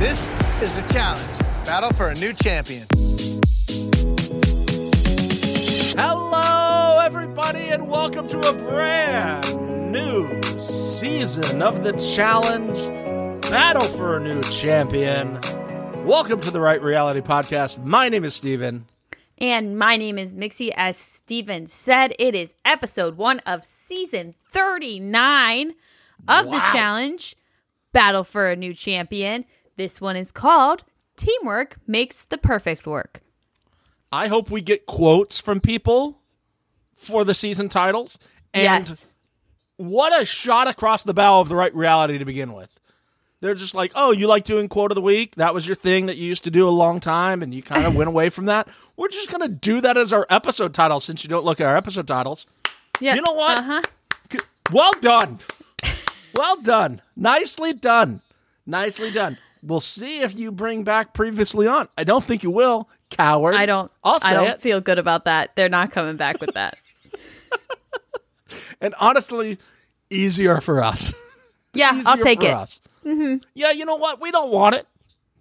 This is the challenge battle for a new champion. Hello, everybody, and welcome to a brand new season of the challenge Battle for a New Champion. Welcome to the Right Reality Podcast. My name is Steven. And my name is Mixie. As Steven said, it is episode one of season 39 of the challenge Battle for a New Champion. This one is called Teamwork Makes the Perfect Work. I hope we get quotes from people for the season titles. And yes. what a shot across the bow of the right reality to begin with. They're just like, oh, you like doing quote of the week? That was your thing that you used to do a long time and you kind of went away from that. We're just going to do that as our episode title since you don't look at our episode titles. Yeah. You know what? Uh-huh. Well done. well done. Nicely done. Nicely done. We'll see if you bring back previously on. I don't think you will, cowards. I don't I'll I don't it. feel good about that. They're not coming back with that. and honestly, easier for us. Yeah, easier I'll take it. us. Yeah, you know what? We don't want it.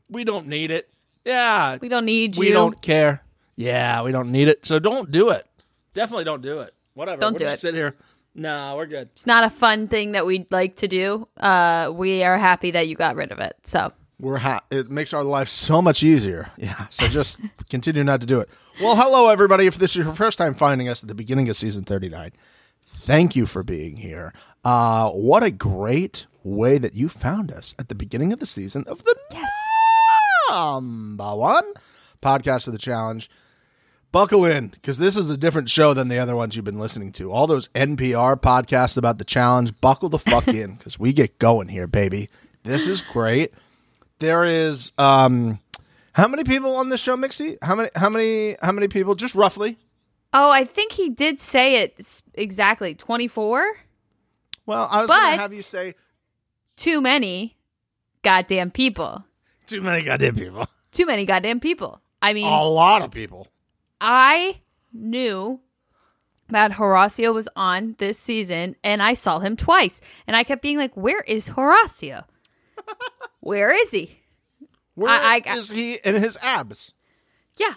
We don't need it. Yeah, We don't need you. we don't care. Yeah, we don't need it. So don't do it. Definitely don't do it. Whatever. Don't we'll do just it. Sit here. No, we're good. It's not a fun thing that we'd like to do. Uh, we are happy that you got rid of it. So We're ha- it makes our life so much easier. Yeah. So just continue not to do it. Well, hello everybody. If this is your first time finding us at the beginning of season 39, thank you for being here. Uh what a great way that you found us at the beginning of the season of the number one podcast of the challenge. Buckle in because this is a different show than the other ones you've been listening to. All those NPR podcasts about the challenge, buckle the fuck in because we get going here, baby. This is great. There is um how many people on this show, Mixie? How many how many how many people? Just roughly. Oh, I think he did say it exactly. 24? Well, I was gonna have you say Too many goddamn people. too many goddamn people. Too many goddamn people. I mean, A lot of people. I knew that Horacio was on this season and I saw him twice. And I kept being like, where is Horacio? where is he? Where is I- I- he in his abs? Yeah.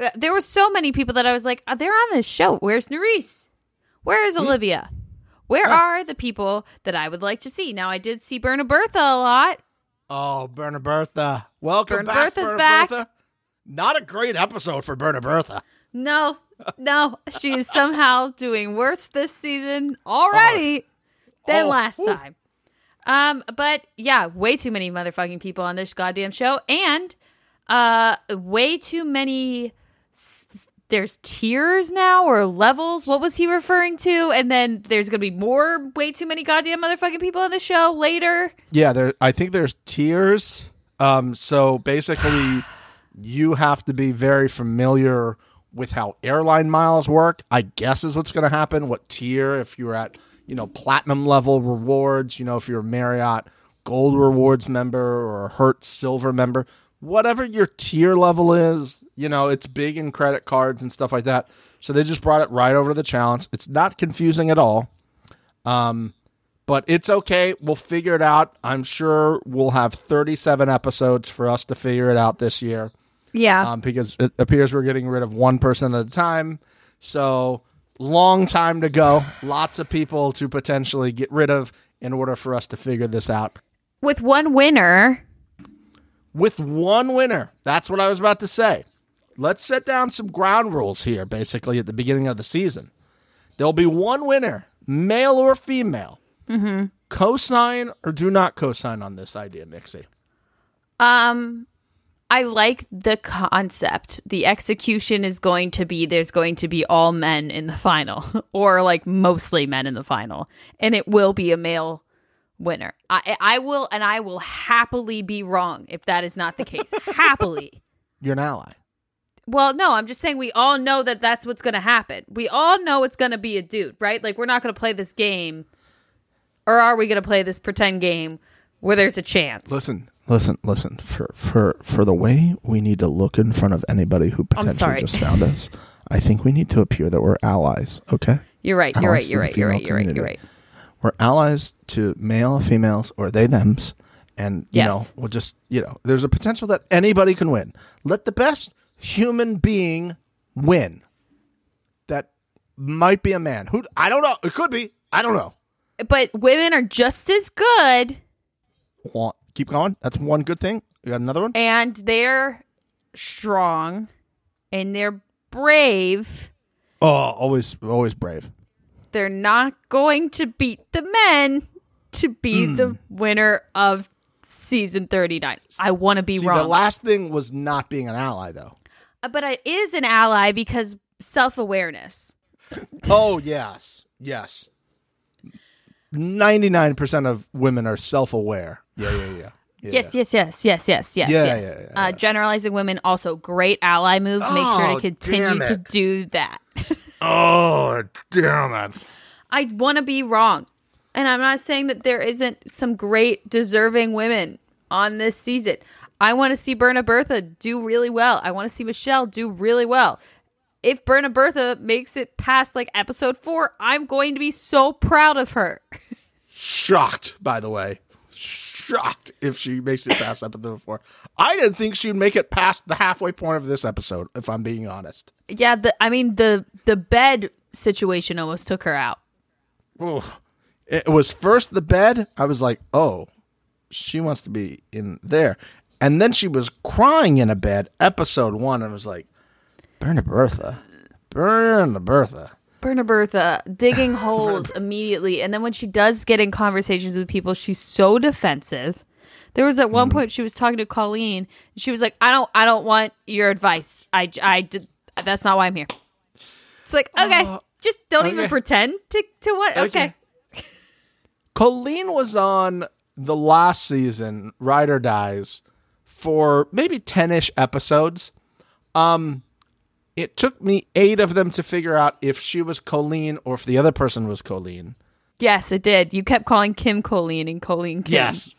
Uh, There were so many people that I was like, "Oh, they're on this show. Where's Nurys? Where is Olivia? Where are the people that I would like to see? Now, I did see Berna Bertha a lot. Oh, Berna Bertha. Welcome Berna back, Bertha's Berna back. Bertha. Not a great episode for Berna Bertha. No, no, she is somehow doing worse this season already than Oh, last time. Um, but yeah, way too many motherfucking people on this goddamn show, and uh, way too many. s- There's tiers now or levels. What was he referring to? And then there's gonna be more. Way too many goddamn motherfucking people on the show later. Yeah, there. I think there's tiers. Um, so basically, you have to be very familiar with how airline miles work. I guess is what's to happen. What tier? If you're at you know platinum level rewards, you know if you're a Marriott Gold Rewards member or a Hertz Silver member, whatever your tier level is, you know it's big in credit cards and stuff like that. So they just brought it right over to the challenge. It's not confusing at all but it's okay. We'll figure it out. I'm sure we'll have 37 episodes for us to figure it out this year Yeah, um, because it appears we're getting rid of one person at a time. So, long time to go. Lots of people to potentially get rid of in order for us to figure this out. with one winner. With one winner. That's what I was about to say. Let's set down some ground rules here, basically, at the beginning of the season. There'll be one winner, male or female. Mm-hmm. Co-sign or do not co-sign on this idea, Mixie. Um, I like the concept. The execution is going to be there's going to be all men in the final, or like mostly men in the final, and it will be a male winner. I I will and I will happily be wrong if that is not the case. happily. You're an ally. Well, no, I'm just saying we all know that that's what's going to happen. We all know it's going to be a dude, right? Like we're not going to play this game or are we going to play this pretend game where there's a chance? Listen, listen, listen. For for for the way we need to look in front of anybody who potentially sorry. just found us, I think we need to appear that we're allies. Okay, You're right. You're right. You're right. You're right. You're right. You're right. we're allies to male, females, or they them's, And you Yes. know, we'll just you know, there's a potential that anybody can win. Let the best human being win. That might be a man. Who I don't know. It could be. I don't know. But women are just as good Wa- Keep going. That's one good thing. You got another one? and they're strong and they're brave. Oh, always always brave. They're not going to beat the men to be Hmm. the winner of season 39. I want to be See, wrong. the last thing was not being an ally though. but it is an ally because self awareness. Oh yes, yes. Ninety nine percent of women are self aware. Yeah, yeah, yeah. yeah. Yes, yes, yes, yes, yes, yes, Yeah, yes. yeah, yeah, Uh, generalizing women also great ally move. Make sure Oh, to continue to do that. Oh damn it! I want to be wrong, and I'm not saying that there isn't some great deserving women on this season. I want to see Berna Bertha do really well. I want to see Michele do really well. If Berna Bertha makes it past like episode four, I'm going to be so proud of her. Shocked, by the way. Shocked if she makes it past episode four. I didn't think she'd make it past the halfway point of this episode. If I'm being honest. Yeah, the I mean the the bed situation almost took her out. Ooh. It was first the bed. I was like, oh, she wants to be in there. And then she was crying in a bed, episode one, and I was like, Burn Bertha. Burn Bertha. Berna Bertha digging holes immediately, and then when she does get in conversations with people, she's so defensive. There was at one point she was talking to Colleen, and she was like, "I don't, I don't want your advice. I, I did. That's not why I'm here." It's like, okay, just don't even pretend to to what. Okay, Okay. Colleen was on the last season, Ride or Dies, for maybe 10 ish episodes. Um, it took me eight of them to figure out if she was Colleen or if the other person was Colleen. yes, it did. You kept calling Kim Colleen and Colleen Kim. Yes,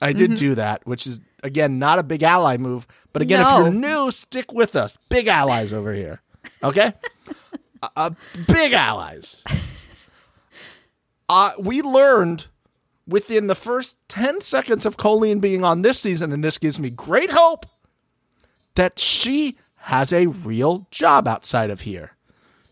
I did do that, which is, again, not a big ally move. But again, if you're new, stick with us. Big allies over here. Okay? uh, uh, big allies. Uh, we learned within the first 10 seconds of Colleen being on this season, and this gives me great hope, that she has a real job outside of here.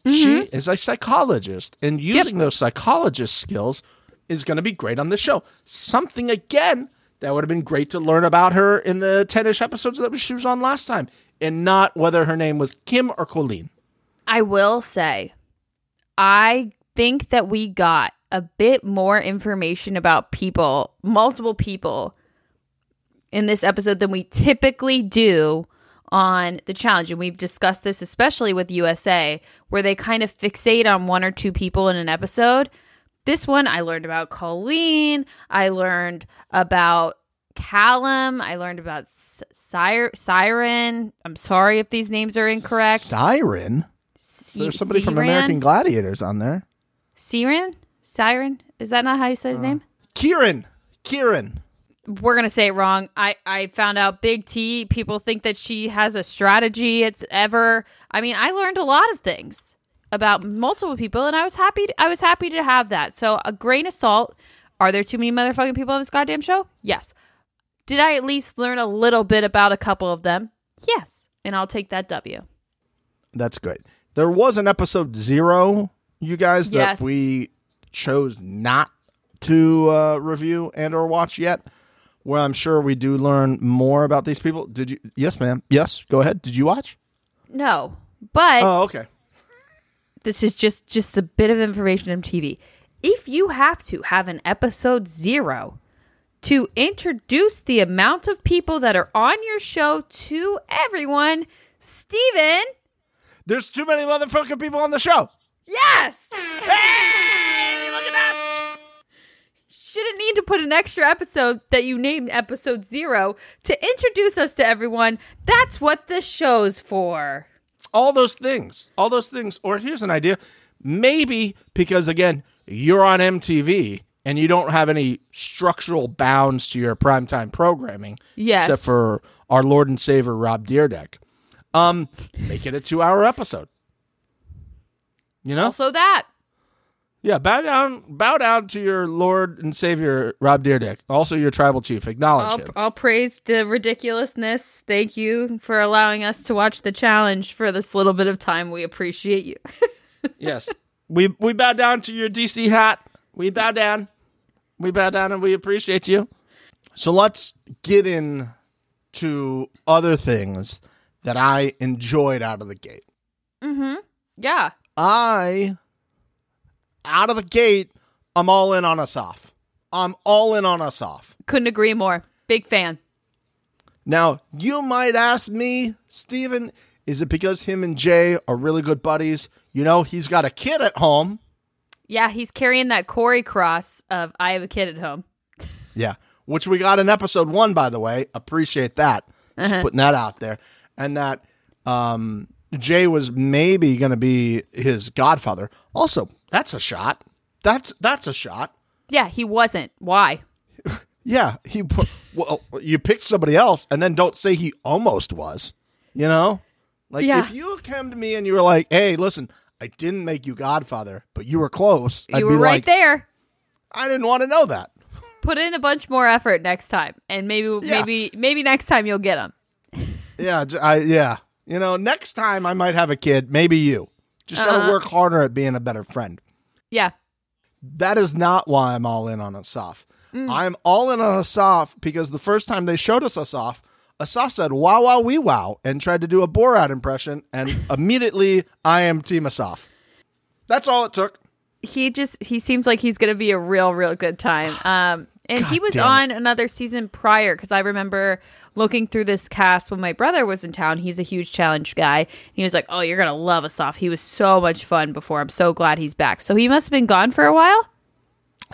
She mm-hmm. is a psychologist, and using those psychologist skills is going to be great on this show. Something, again, that would have been great to learn about her in the 10 ish episodes that she was on last time, and not whether her name was Kim or Colleen. I will say, I think that we got a bit more information about people, multiple people, in this episode than we typically do on the challenge. And we've discussed this, especially with USA, where they kind of fixate on one or two people in an episode. This one, I learned about Colleen. I learned about Callum. I learned about Siren. I'm sorry if these names are incorrect. Siren? Si- There's somebody from American Gladiators on there. Siren? Siren? Is that not how you say his uh, name? Kieran. Kieran. We're gonna say it wrong. I I found out Big T. People think that she has a strategy. It's ever. I mean, I learned a lot of things about multiple people, and I was happy. To, I was happy to have that. So a grain of salt. Are there too many motherfucking people on this goddamn show? Yes. Did I at least learn a little bit about a couple of them? Yes. And I'll take that W. That's good. There was an episode zero, you guys, that Yes. we chose not to uh, review and or watch yet. Where I'm sure we do learn more about these people. Did you? Yes, ma'am. Yes, go ahead. Did you watch? No, but Oh, okay. this is just just a bit of information on TV. If you have to have an episode zero to introduce the amount of people that are on your show to everyone, Steven, There's too many motherfucking people on the show. yes! Hey, look at us! Shouldn't need to put an extra episode that you named episode zero to introduce us to everyone. That's what the show's for. all those things all those things or here's an idea maybe because again you're on mtv and you don't have any structural bounds to your primetime programming Yes. except for our lord and savior rob Dyrdek um make it a two hour episode you know Also, that. Yeah, bow down, bow down to your Lord and Savior Rob Dyrdek, also your tribal chief. Acknowledge I'll, him. I'll praise the ridiculousness. Thank you for allowing us to watch the challenge for this little bit of time. We appreciate you. yes, we we bow down to your DC hat. We bow down. We bow down, and we appreciate you. So let's get in to other things that I enjoyed out of the gate. Mhm. Yeah. I, out of the gate, I'm all in on Asaf. I'm all in on Asaf. Couldn't agree more. Big fan. Now, you might ask me, Steven, is it because him and Jay are really good buddies? You know, he's got a kid at home. Yeah, he's carrying that Corey cross of I have a kid at home. Yeah. Which we got in episode one, by the way. Appreciate that. Just putting that out there. And that um, Jay was maybe going to be his godfather. Also, that's a shot. That's that's a shot. Yeah, he wasn't. Why? Yeah, he put, well, you picked somebody else, and then don't say he almost was. You know, like Yeah. if you came to me and you were like, "Hey, listen, I didn't make you godfather, but you were close," I'd you be were right like, there. "I didn't want to know that." Put in a bunch more effort next time, and maybe Yeah. maybe maybe next time you'll get him. Yeah, I yeah. You know, next time I might have a kid, maybe you. Just got to Uh-huh. work harder at being a better friend. Yeah. That is not why I'm all in on Asaf. Mm. I'm all in on Asaf because the first time they showed us Asaf, Asaf said "Wow, wow, wee, wow" and tried to do a Borat impression, and immediately I am Team Asaf. That's all it took. he just he seems like he's gonna be a real real good time um and he was on another season prior because i remember looking through this cast when my brother was in town he's a huge challenge guy he was like oh you're gonna love us off he was so much fun before i'm so glad he's back so he must have been gone for a while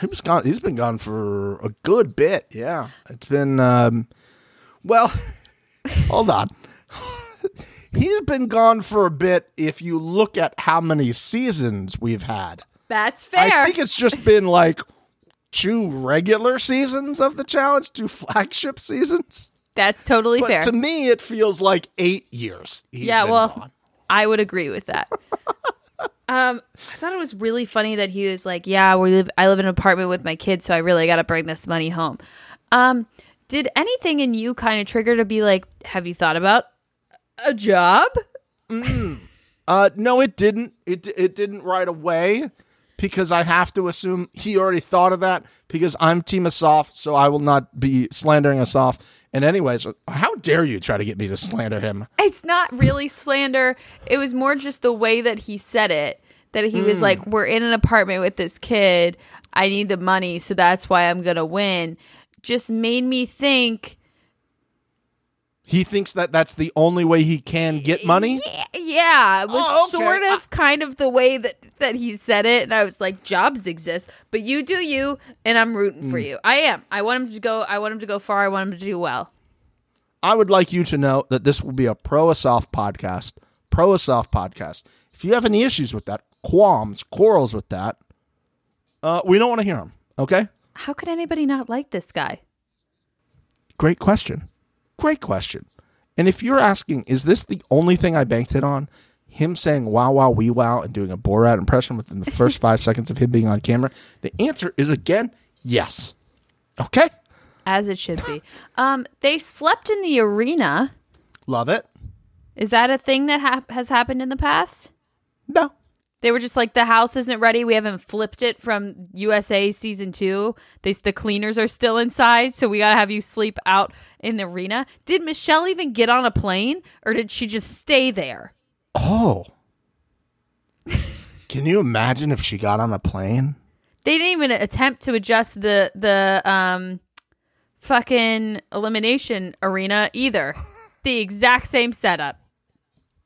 He was gone. He's been gone for a good bit. Yeah, it's been. Um, well, hold on. He's been gone for a bit. If you look at how many seasons we've had, that's fair I think it's just been like two regular seasons of the challenge, two flagship seasons. That's totally But fair to me, it feels like eight years. he's yeah well gone. i would agree with that um i thought it was really funny that he was like yeah we live i live in an apartment with my kids so i really got to bring this money home um did anything in you kind of trigger to be like have you thought about a job Uh, no, it didn't. It it didn't right away because I have to assume he already thought of that because I'm Team Asaf, so I will not be slandering Asaf. And anyways, how dare you try to get me to slander him? it's not really slander. It was more just the way that he said it that he was hmm. like we're in an apartment with this kid. I need the money so that's why i'm gonna win. Just made me think He thinks that that's the only way he can get money. Yeah, yeah, it was Oh, okay. sort of kind of the way that that he said it, and I was like, "Jobs exist, but you do you, and I'm rooting for you. I am. I want him to go. I want him to go far. I want him to do well. I would like you to know that this will be a pro Asaf podcast. Pro Asaf podcast. If you have any issues with that, qualms, quarrels with that, uh, we don't want to hear them. Okay. How could anybody not like this guy? Great question. Great question. And if you're asking, is this the only thing I banked it on? Him saying wow, wow, wee wow and doing a Borat impression within the first five seconds of him being on camera? The answer is again, yes. Okay. As it should be. Um, they slept in the arena. Love it. Is that a thing that hap has happened in the past? No. They were just like, the house isn't ready. We haven't flipped it from USA season two. They, the cleaners are still inside, so we gotta have you sleep out in the arena. Did Michele even get on a plane, or did she just stay there? Oh. Can you imagine if she got on a plane? They didn't even attempt to adjust the the um fucking elimination arena either. the exact same setup.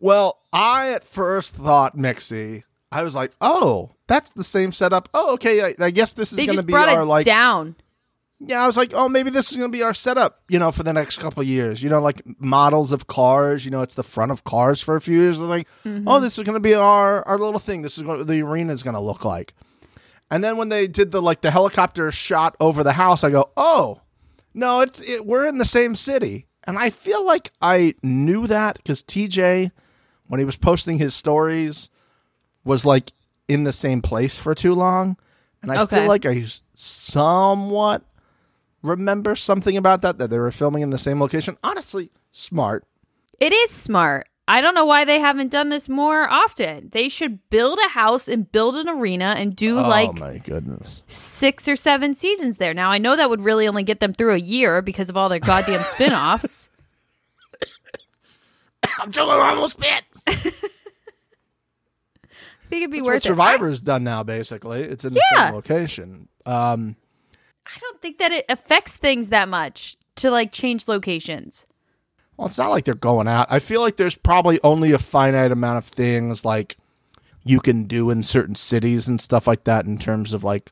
Well, I at first thought Mixie. I was like, oh, that's the same setup. Oh, okay. I, I guess this is going to be brought our it like. down. Yeah, I was like, oh, maybe this is going to be our setup, you know, for the next couple of years. You know, like models of cars. You know, it's the front of cars for a few years. They're like, mm-hmm. oh, this is going to be our our little thing. This is what the arena is going to look like. And then when they did the like the helicopter shot over the house, I go, oh, no, it's it, we're in the same city. And I feel like I knew that because TJ, when he was posting his stories, was like in the same place for too long, and I Okay. feel like I somewhat remember something about that that they were filming in the same location. Honestly, smart. It is smart. I don't know why they haven't done this more often. They should build a house and build an arena and do oh, like oh my goodness. six or seven seasons there. Now I know that would really only get them through a year because of all their goddamn spin-offs. I'm joking. I almost bit. I think it'd be worth. Survivor's done now. Basically, it's in the Yeah. same location. Um, I, I don't think that it affects things that much to like change locations. Well, it's not like they're going out. I feel like there's probably only a finite amount of things like you can do in certain cities and stuff like that in terms of like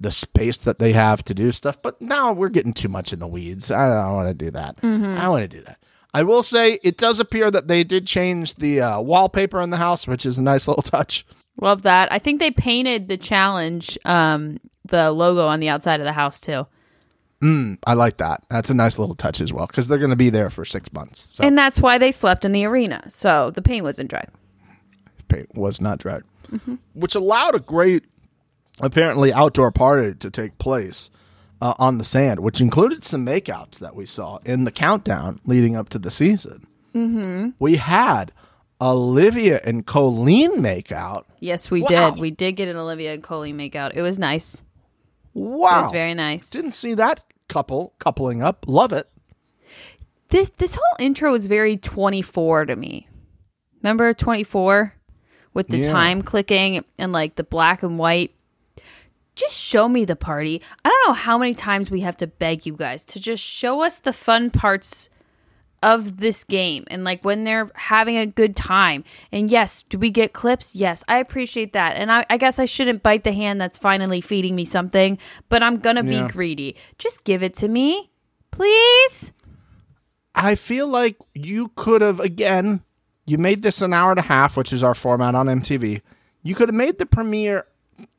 the space that they have to do stuff. But now we're getting too much in the weeds. I don't want to do that. I don't want to do that. I will say it does appear that they did change the uh, wallpaper in the house, which is a nice little touch. Love that. I think they painted the challenge, um, the logo on the outside of the house too. I like that. That's a nice little touch as well because they're going to be there for six months. So And that's why they slept in the arena. So the paint wasn't dry. paint was not dried, which allowed a great, apparently, outdoor party to take place uh, on the sand, which included some makeouts that we saw in the countdown leading up to the season. Mm-hmm. We had Olivia and Colleen makeout. Yes, we Wow. did. We did get an Olivia and Coley makeout. It was nice. Wow, It was very nice. Didn't see that couple coupling up. Love it. This this whole intro is very 24 to me. Remember 24 with the Yeah. time clicking and like the black and white. Just show me the party. I don't know how many times we have to beg you guys to just show us the fun parts of this game and like when they're having a good time. And yes, do we get clips? Yes, I appreciate that. And I, I guess I shouldn't bite the hand that's finally feeding me something, but I'm gonna Yeah. be greedy. Just give it to me, please. I feel like you could have again. You made this an hour and a half, which is our format on MTV. You could have made the premiere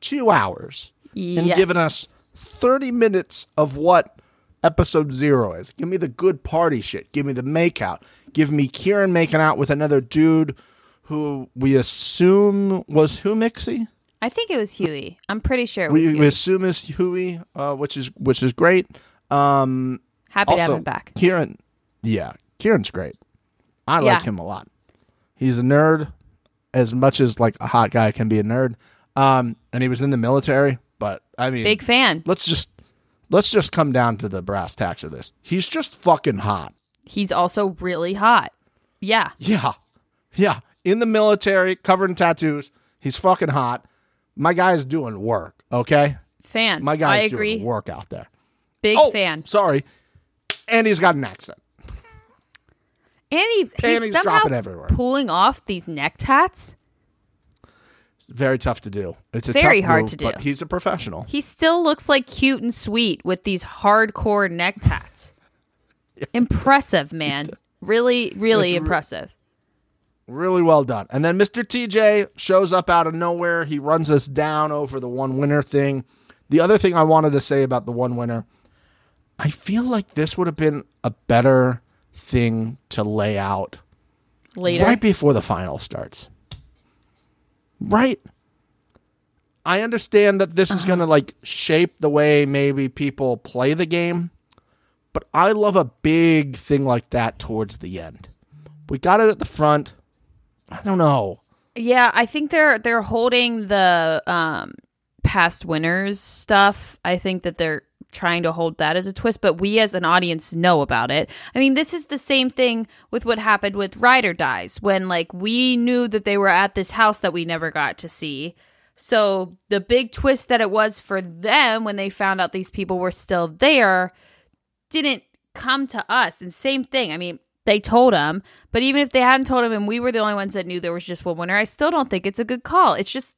two hours and Yes. given us thirty minutes of what episode zero is. Give me the good party shit. Give me the makeout. Give me Kieran making out with another dude who we assume was who Mixie. I think it was Hughie. I'm pretty sure it was We, Hughie. we assume is Hughie, uh, which is which is great. Um, Happy to have also, him back. Kieran, yeah, Kieran's great. I like him a lot. He's a nerd, as much as like a hot guy can be a nerd. Um, and he was in the military, but I mean, Big fan. let's just let's just come down to the brass tacks of this. He's just fucking hot. He's also really hot. Yeah. Yeah, yeah. In the military, covered in tattoos. He's fucking hot. My guy's doing work. Okay, Fan. my guy's doing work out there. Big oh, fan. Sorry, and he's got an accent. And he's, he's somehow dropping everywhere. pulling off these neck tats. It's very tough to do. It's a Very tough hard move, to do. But he's a professional. He still looks like cute and sweet with these hardcore neck tats. Impressive, man. Really, really It's re- impressive. Really well done. And then Mr. TJ shows up out of nowhere. He runs us down over the one winner thing. The other thing I wanted to say about the one winner, I feel like this would have been a better thing to lay out Later. right before the final starts. Right? I understand that this is going to like shape the way maybe people play the game, but I love a big thing like that towards the end. We got it at the front. I don't know. Yeah, I think they're they're holding the um past winners stuff. I think that they're trying to hold that as a twist, but we as an audience know about it. I mean, this is the same thing with what happened with Ride or Dies when like we knew that they were at this house that we never got to see. So the big twist that it was for them when they found out these people were still there didn't come to us. And same thing. I mean, they told him, but even if they hadn't told him and we were the only ones that knew there was just one winner, I still don't think it's a good call. It's just,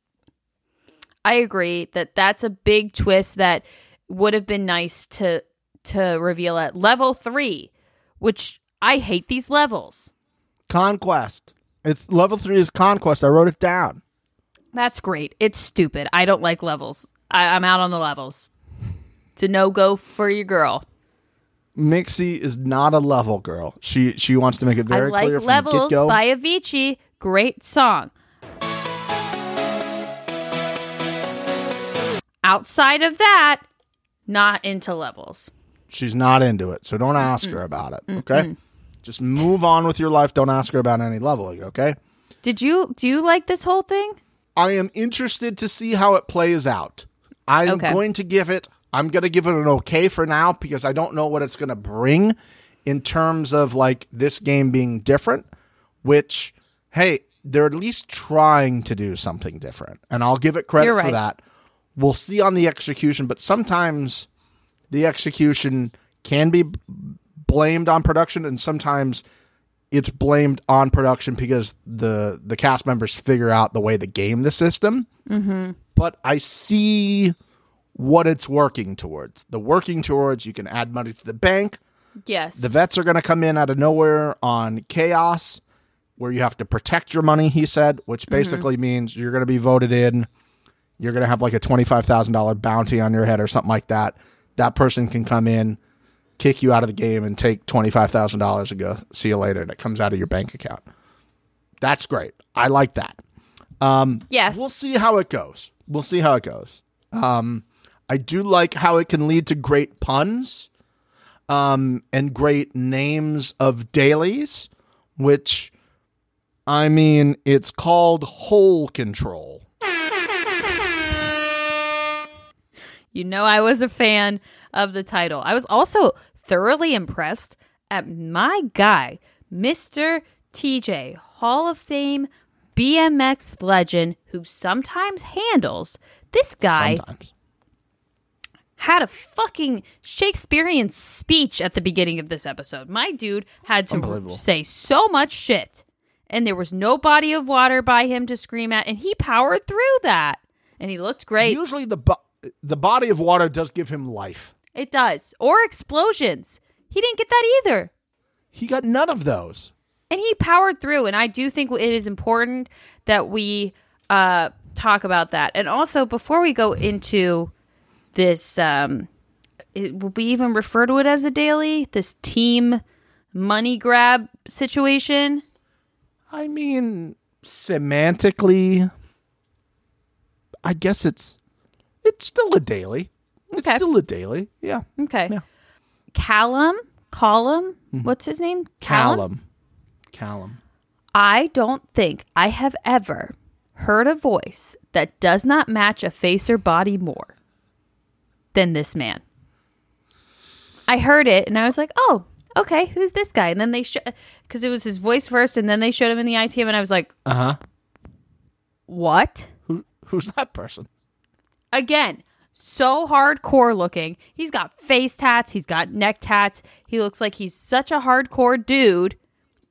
I agree that that's a big twist that would have been nice to to reveal at level three, which I hate these levels. Conquest. It's level three is conquest. I wrote it down. That's great. It's stupid. I don't like levels. I, I'm out on the levels. It's a no go for your girl. Mixie is not a level girl. She she wants to make it very I like clear from Levels go. by Avicii. Great song. Outside of that, not into levels. She's not into it, so don't ask her about it. Okay, just move on with your life. Don't ask her about any leveling. Okay. Did you do you like this whole thing? I am interested to see how it plays out. I'm Okay. going to give it. I'm going to give it an okay for now because I don't know what it's going to bring in terms of like this game being different. Which, hey, they're at least trying to do something different, and I'll give it credit You're for that. We'll see on the execution, but sometimes the execution can be blamed on production, and sometimes it's blamed on production because the the cast members figure out the way to game the system. Mm-hmm. But I see what it's working towards. The working towards you can add money to the bank. Yes. The vets are going to come in out of nowhere on chaos, where you have to protect your money. He said, which basically means you're going to be voted in. You're going to have like a twenty five thousand dollar bounty on your head or something like that. That person can come in, kick you out of the game, and take twenty five thousand dollars and go see you later, and it comes out of your bank account. That's great. I like that. yes. We'll see how it goes. We'll see how it goes. Um, I do like how it can lead to great puns, um, and great names of dailies, which, I mean, it's called hole control. You know, I was a fan of the title. I was also thoroughly impressed at my guy, Mr. TJ, Hall of Fame BMX legend, who sometimes handles. This guy Sometimes. had a fucking Shakespearean speech at the beginning of this episode. My dude had to say so much shit, and there was no body of water by him to scream at, and he powered through that. And he looked great. Usually, the bo- the body of water does give him life. It does. Or explosions. He didn't get that either. He got none of those. And he powered through. And I do think it is important that we uh, talk about that. And also, before we go into this, um, it, will we even refer to it as a daily? This team money grab situation? I mean, semantically, I guess it's it's still a daily. It's Okay. still a daily. Yeah. Okay. Yeah. Callum? Callum? What's his name? Callum. Callum. I don't think I have ever heard a voice that does not match a face or body more than this man. I heard it and I was like, oh, okay, who's this guy? And then they showed, because it was his voice first, and then they showed him in the ITM, and I was like, Uh huh. what? Who who's that person? Again, so hardcore looking. He's got face tats, he's got neck tats. He looks like he's such a hardcore dude.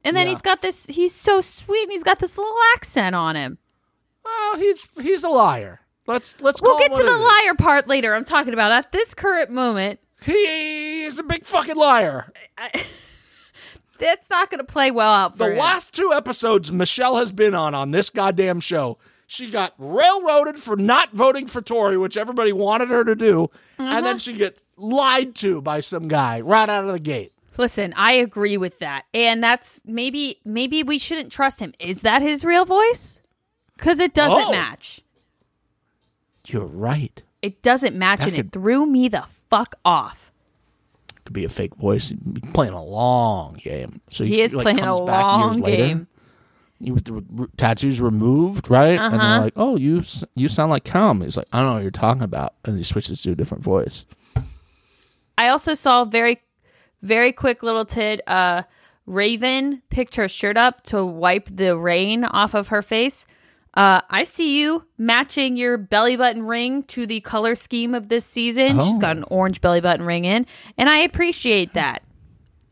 And then Yeah. he's got this, he's so sweet, and he's got this little accent on him. Well, he's he's a liar. Let's let's. We'll get to the it is. liar part later. I'm talking about at this current moment. He is a big fucking liar. That's not going to play well out for The him. last two episodes Michele has been on on this goddamn show, she got railroaded for not voting for Tori, which everybody wanted her to do, and Uh-huh. then she get lied to by some guy right out of the gate. Listen, I agree with that, and that's maybe maybe we shouldn't trust him. Is that his real voice? Because it doesn't Oh. match. You're right. It doesn't match, That and could- it threw me the fuck off. Could be a fake voice. He's playing a long game. So He is like, playing a back long game. you- with the r- tattoos removed, right? And Uh-huh. they're like, "Oh, you you sound like Calm." He's like, "I don't know what you're talking about," and he switches to a different voice. I also saw very, very quick little tid. Uh, Raven picked her shirt up to wipe the rain off of her face. Uh, I see you matching your belly button ring to the color scheme of this season. She's got an orange belly button ring in, and I appreciate that.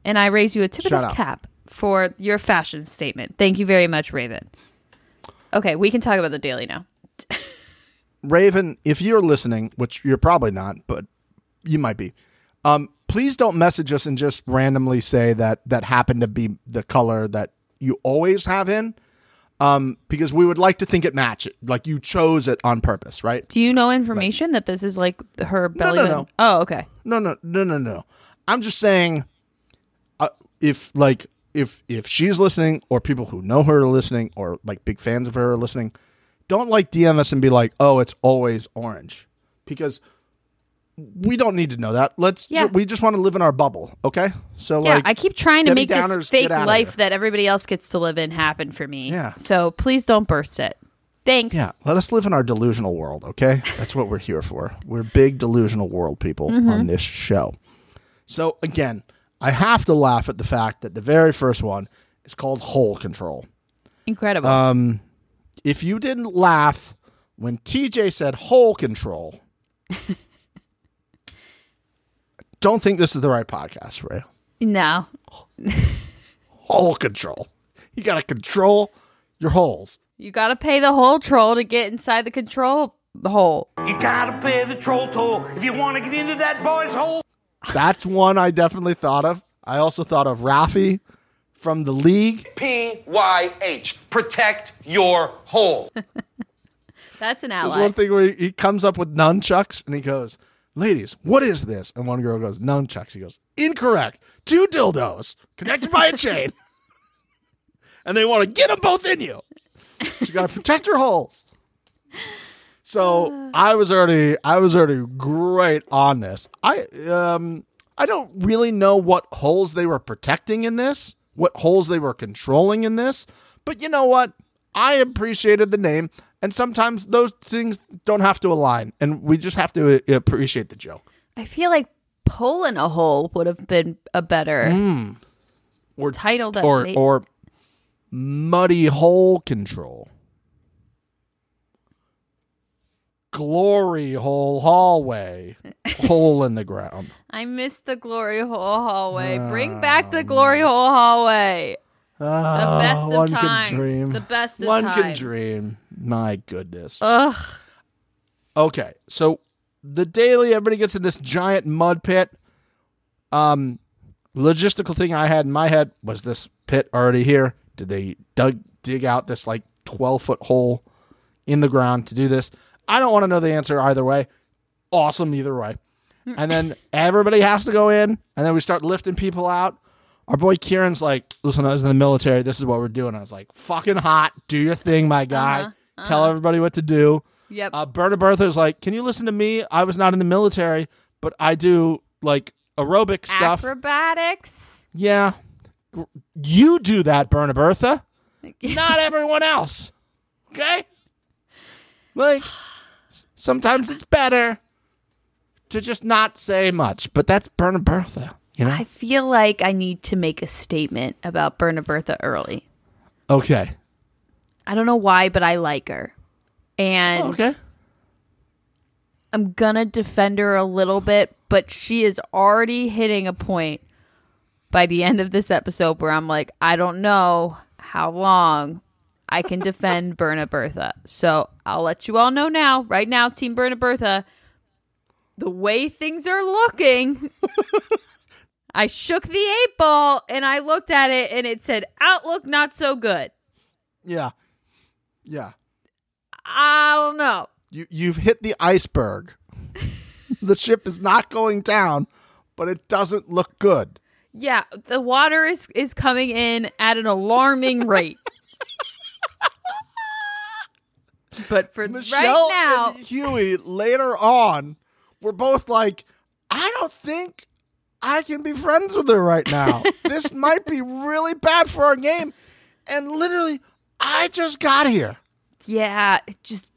And I raise you a tip Shout of the out. cap for your fashion statement. Thank you very much, Raven. Okay, we can talk about the daily now. Raven, if you're listening, which you're probably not, but you might be, um, please don't message us and just randomly say that that happened to be the color that you always have in, um, because we would like to think it matched, like you chose it on purpose, right? Do you know information that this is like her belly no, button? no. Oh, okay. No, no, no, no, no. I'm just saying, uh, if like if if she's listening, or people who know her are listening, or like big fans of her are listening, don't like DM us and be like, "Oh, it's always orange," because we don't need to know that. Let's Yeah. we just want to live in our bubble, okay? So Yeah, like I keep trying to make this fake life that everybody else gets to live in happen for me. Yeah. So please don't burst it. Thanks. Yeah, let us live in our delusional world, okay? That's what we're here for. We're big delusional world people Mm-hmm. on this show. So again, I have to laugh at the fact that the very first one is called hole control. Incredible. Um, if you didn't laugh when TJ said hole control, don't think this is the right podcast for you. no. Hole control. You got to control your holes. You got to pay the hole troll to get inside the control hole. You gotta pay the troll toll if you want to get into that boy's hole. That's one I definitely thought of. I also thought of Rafi from the league. PYH. Protect your hole. That's an There's ally. one thing where he, he comes up with nunchucks and he goes, Ladies, what is this? And one girl goes, Nunchucks. He goes, Incorrect. Two dildos connected by a chain. and they want to get them both in you. You got to protect your holes. So I was already, I was already great on this. I, um, I don't really know what holes they were protecting in this, what holes they were controlling in this, but you know what? I appreciated the name, and sometimes those things don't have to align, and we just have to uh, appreciate the joke. I feel like pulling a hole would have been a better Or title. That Mm. or may- or muddy hole control. Glory hole hallway, hole in the ground. I miss the glory hole hallway. Bring back the glory hole hallway. The best of one times. can dream. The best of one can dream. My goodness. Ugh. Okay, so the daily, everybody gets in this giant mud pit. Um, logistical thing I had in my head was this pit already here? Did they dug dig out this like twelve foot hole in the ground to do this? I don't want to know the answer either way. Awesome either way. And then everybody has to go in, and then we start lifting people out. Our boy Kieran's like, "Listen, I was in the military. This is what we're doing." I was like, "Fucking hot. Do your thing, my guy. Tell everybody what to do." Yep. Uh, Berta Bertha's like, can you listen to me? I was not in the military, but I do like aerobic stuff. Acrobatics. yeah, you do that, Berta Bertha. not everyone else. Okay, like sometimes it's better to just not say much, but that's Berta Bertha. You know? I feel like I need to make a statement about Berna Bertha early. Okay. I don't know why, but I like her. And oh, Okay. I'm gonna defend her a little bit, but she is already hitting a point by the end of this episode where I'm like, I don't know how long I can defend Berna Bertha. So I'll let you all know now, right now, Team Berna Bertha, the way things are looking. I shook the eight ball and I looked at it and it said outlook not so good. Yeah. Yeah. I don't know. You you've hit the iceberg. the ship is not going down, but it doesn't look good. Yeah, the water is is coming in at an alarming rate. But for Michele right now, and Hughie later on were both like, I don't think I can be friends with her right now. this might be really bad for our game. And literally, I just got here. yeah, it just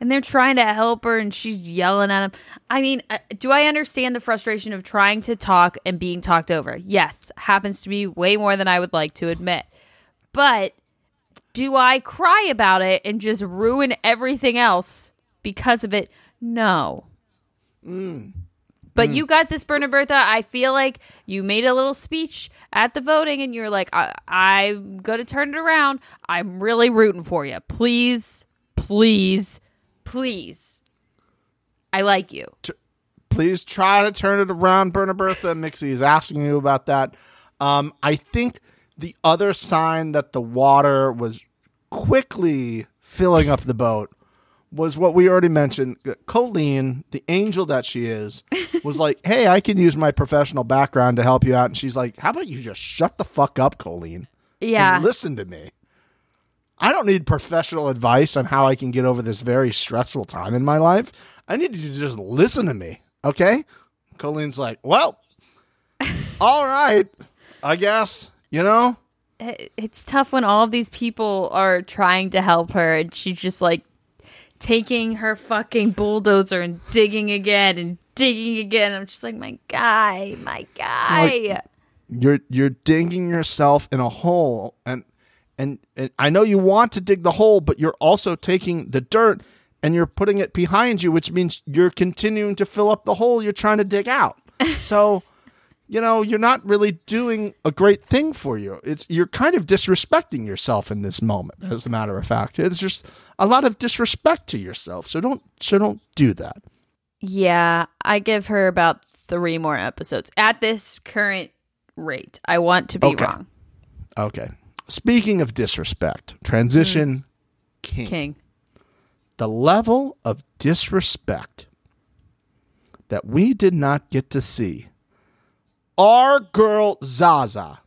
and they're trying to help her and she's yelling at him. I mean, uh, do I understand the frustration of trying to talk and being talked over? Yes, happens to me way more than I would like to admit. But do I cry about it and just ruin everything else because of it? No. But you got this, Berna Bertha. I feel like you made a little speech at the voting and you're like, I- I'm going to turn it around. I'm really rooting for you. Please, please, please. I like you. Please try to turn it around, Berna Bertha. Mixie is asking you about that. Um, I think the other sign that the water was quickly filling up the boat was what we already mentioned. Colleen, the angel that she is, was like, "Hey, I can use my professional background to help you out." And she's like, "How about you just shut the fuck up, Colleen? Yeah. and listen to me." I don't need professional advice on how I can get over this very stressful time in my life. I need you to just listen to me, okay? Colleen's like, well, all right, I guess, you know? It's tough when all of these people are trying to help her and she's just like taking her fucking bulldozer and digging again and digging again. I'm just like, my guy, my guy. You're you're digging yourself in a hole and and, and I know you want to dig the hole, but you're also taking the dirt and you're putting it behind you, which means you're continuing to fill up the hole you're trying to dig out. So, you know, you're not really doing a great thing for you. It's you're kind of disrespecting yourself in this moment, as a matter of fact. It's just a lot of disrespect to yourself. So don't so don't do that. Yeah, I give her about three more episodes at this current rate. I want to be Okay. wrong. Okay. Speaking of disrespect, transition mm. king. King. the level of disrespect that we did not get to see our girl Zaza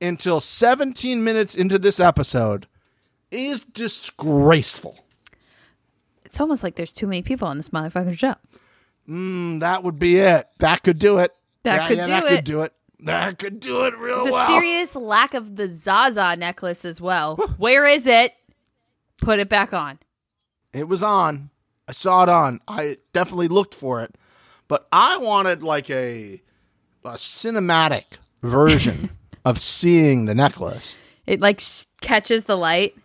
until 17 minutes into this episode is disgraceful. It's almost like there's too many people on this motherfucking show. Mm, that would be it. That could do it. That Yeah, could yeah, do that it. could do it. That could do it real There's a well. serious lack of the Zaza necklace as well. Where is it? Put it back on. It was on. I saw it on. I definitely looked for it, but I wanted like a a cinematic version of seeing the necklace. It like catches the light.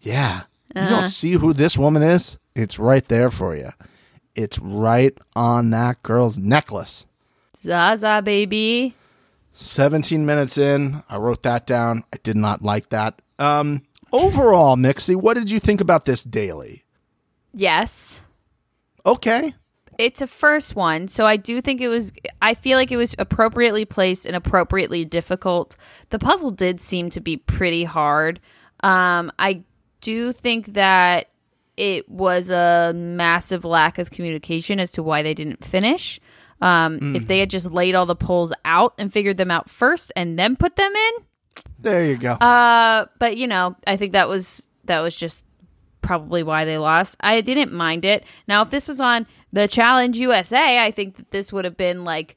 Yeah. You Uh-huh. don't see who this woman is? It's right there for you. It's right on that girl's necklace. Zaza, baby. 17 minutes in, I wrote that down. I did not like that. Um overall, Mixie, what did you think about this daily? Yes. Okay. It's a first one, so I do think it was. I feel like it was appropriately placed and appropriately difficult. The puzzle did seem to be pretty hard. Um, I do think that it was a massive lack of communication as to why they didn't finish. Um, If they had just laid all the poles out and figured them out first and then put them in, There you go. uh, but you know, I think that was that was just probably why they lost. I didn't mind it. Now, if this was on the Challenge USA, I think that this would have been like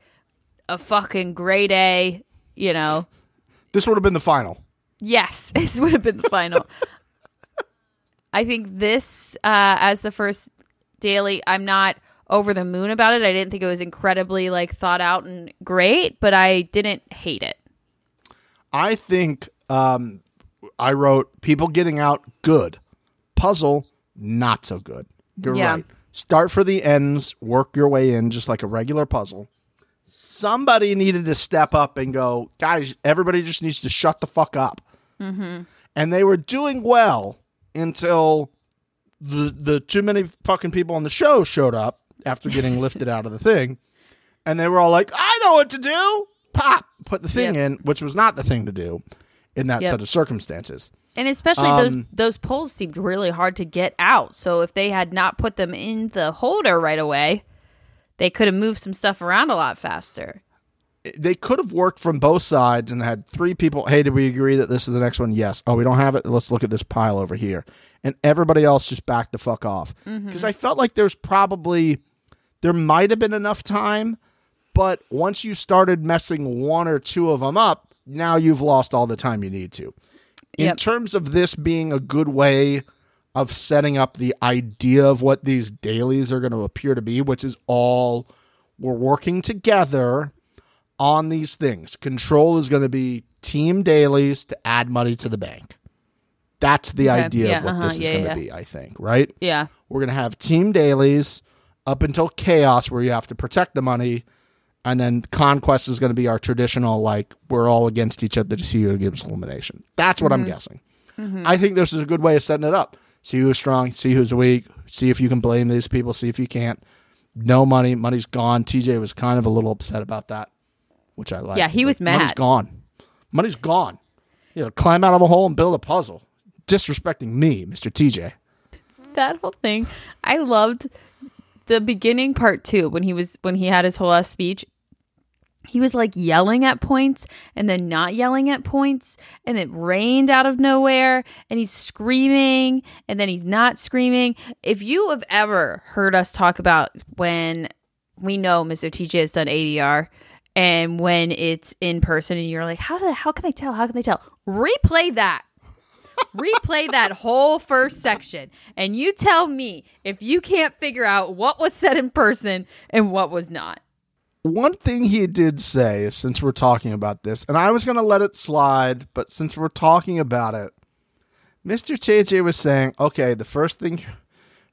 a fucking great A. You know, this would have been the final. yes, this would have been the final. I think this uh, as the first daily. I'm not over the moon about it. I didn't think it was incredibly like thought out and great, but I didn't hate it. I think um, I wrote people getting out good, puzzle not so good. You're Yeah. right. Start for the ends, work your way in, just like a regular puzzle. Somebody needed to step up and go, guys. Everybody just needs to shut the fuck up. Mm-hmm. And they were doing well until the the too many fucking people on the show showed up after getting lifted out of the thing, and they were all like, "I know what to do." Pop, put the thing Yep. in, which was not the thing to do in that Yep. set of circumstances. And especially those Um, those poles seemed really hard to get out. So if they had not put them in the holder right away, they could have moved some stuff around a lot faster. They could have worked from both sides and had three people. Hey, did we agree that this is the next one? Yes. Oh, we don't have it. Let's look at this pile over here. And everybody else just backed the fuck off because I felt like there's probably there might have been enough time, but once you started messing one or two of them up, now you've lost all the time you need to. In Yep. terms of this being a good way of setting up the idea of what these dailies are going to appear to be, which is all we're working together on these things. Control is going to be team dailies to add money to the bank. That's the Okay. idea Yeah, of what uh-huh. this is Yeah, going to yeah. be, I think, right? Yeah. We're going to have team dailies up until chaos where you have to protect the money. And then conquest is going to be our traditional, like, we're all against each other to see who gives elimination. That's what I'm mm-hmm. guessing. Mm-hmm. I think this is a good way of setting it up. See who's strong, see who's weak, see if you can blame these people, see if you can't. No money, money's gone. TJ was kind of a little upset about that, which I like. Yeah, he was like, Money's mad. gone. Money's gone. You know, climb out of a hole and build a puzzle. Disrespecting me, Mr. TJ. That whole thing. I loved the beginning part too when he was when he had his whole ass speech. He was like yelling at points and then not yelling at points and it rained out of nowhere and he's screaming and then he's not screaming. If you have ever heard us talk about when we know mr tj has done adr and when it's in person and you're like how did how can they tell? How can they tell? Replay that. Replay that whole first section and you tell me if you can't figure out what was said in person and what was not One thing he did say, since we're talking about this, and I was going to let it slide, but since we're talking about it, Mr. TJ was saying, okay, the first thing.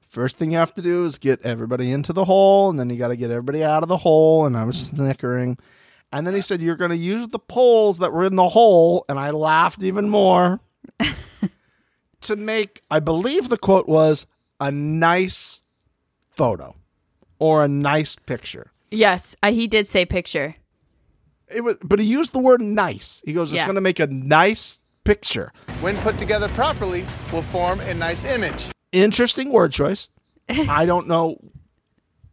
First thing you have to do is get everybody into the hole, and then you got to get everybody out of the hole. And I was snickering. And then he said, You're going to use the poles that were in the hole. And I laughed even more to make, I believe the quote was, a nice photo or a nice picture. Yes uh, he did say picture It was, but he used the word nice. He goes, "It's Yeah. going to make a nice picture." when put together properly, will form a nice image. Interesting word choice. I don't know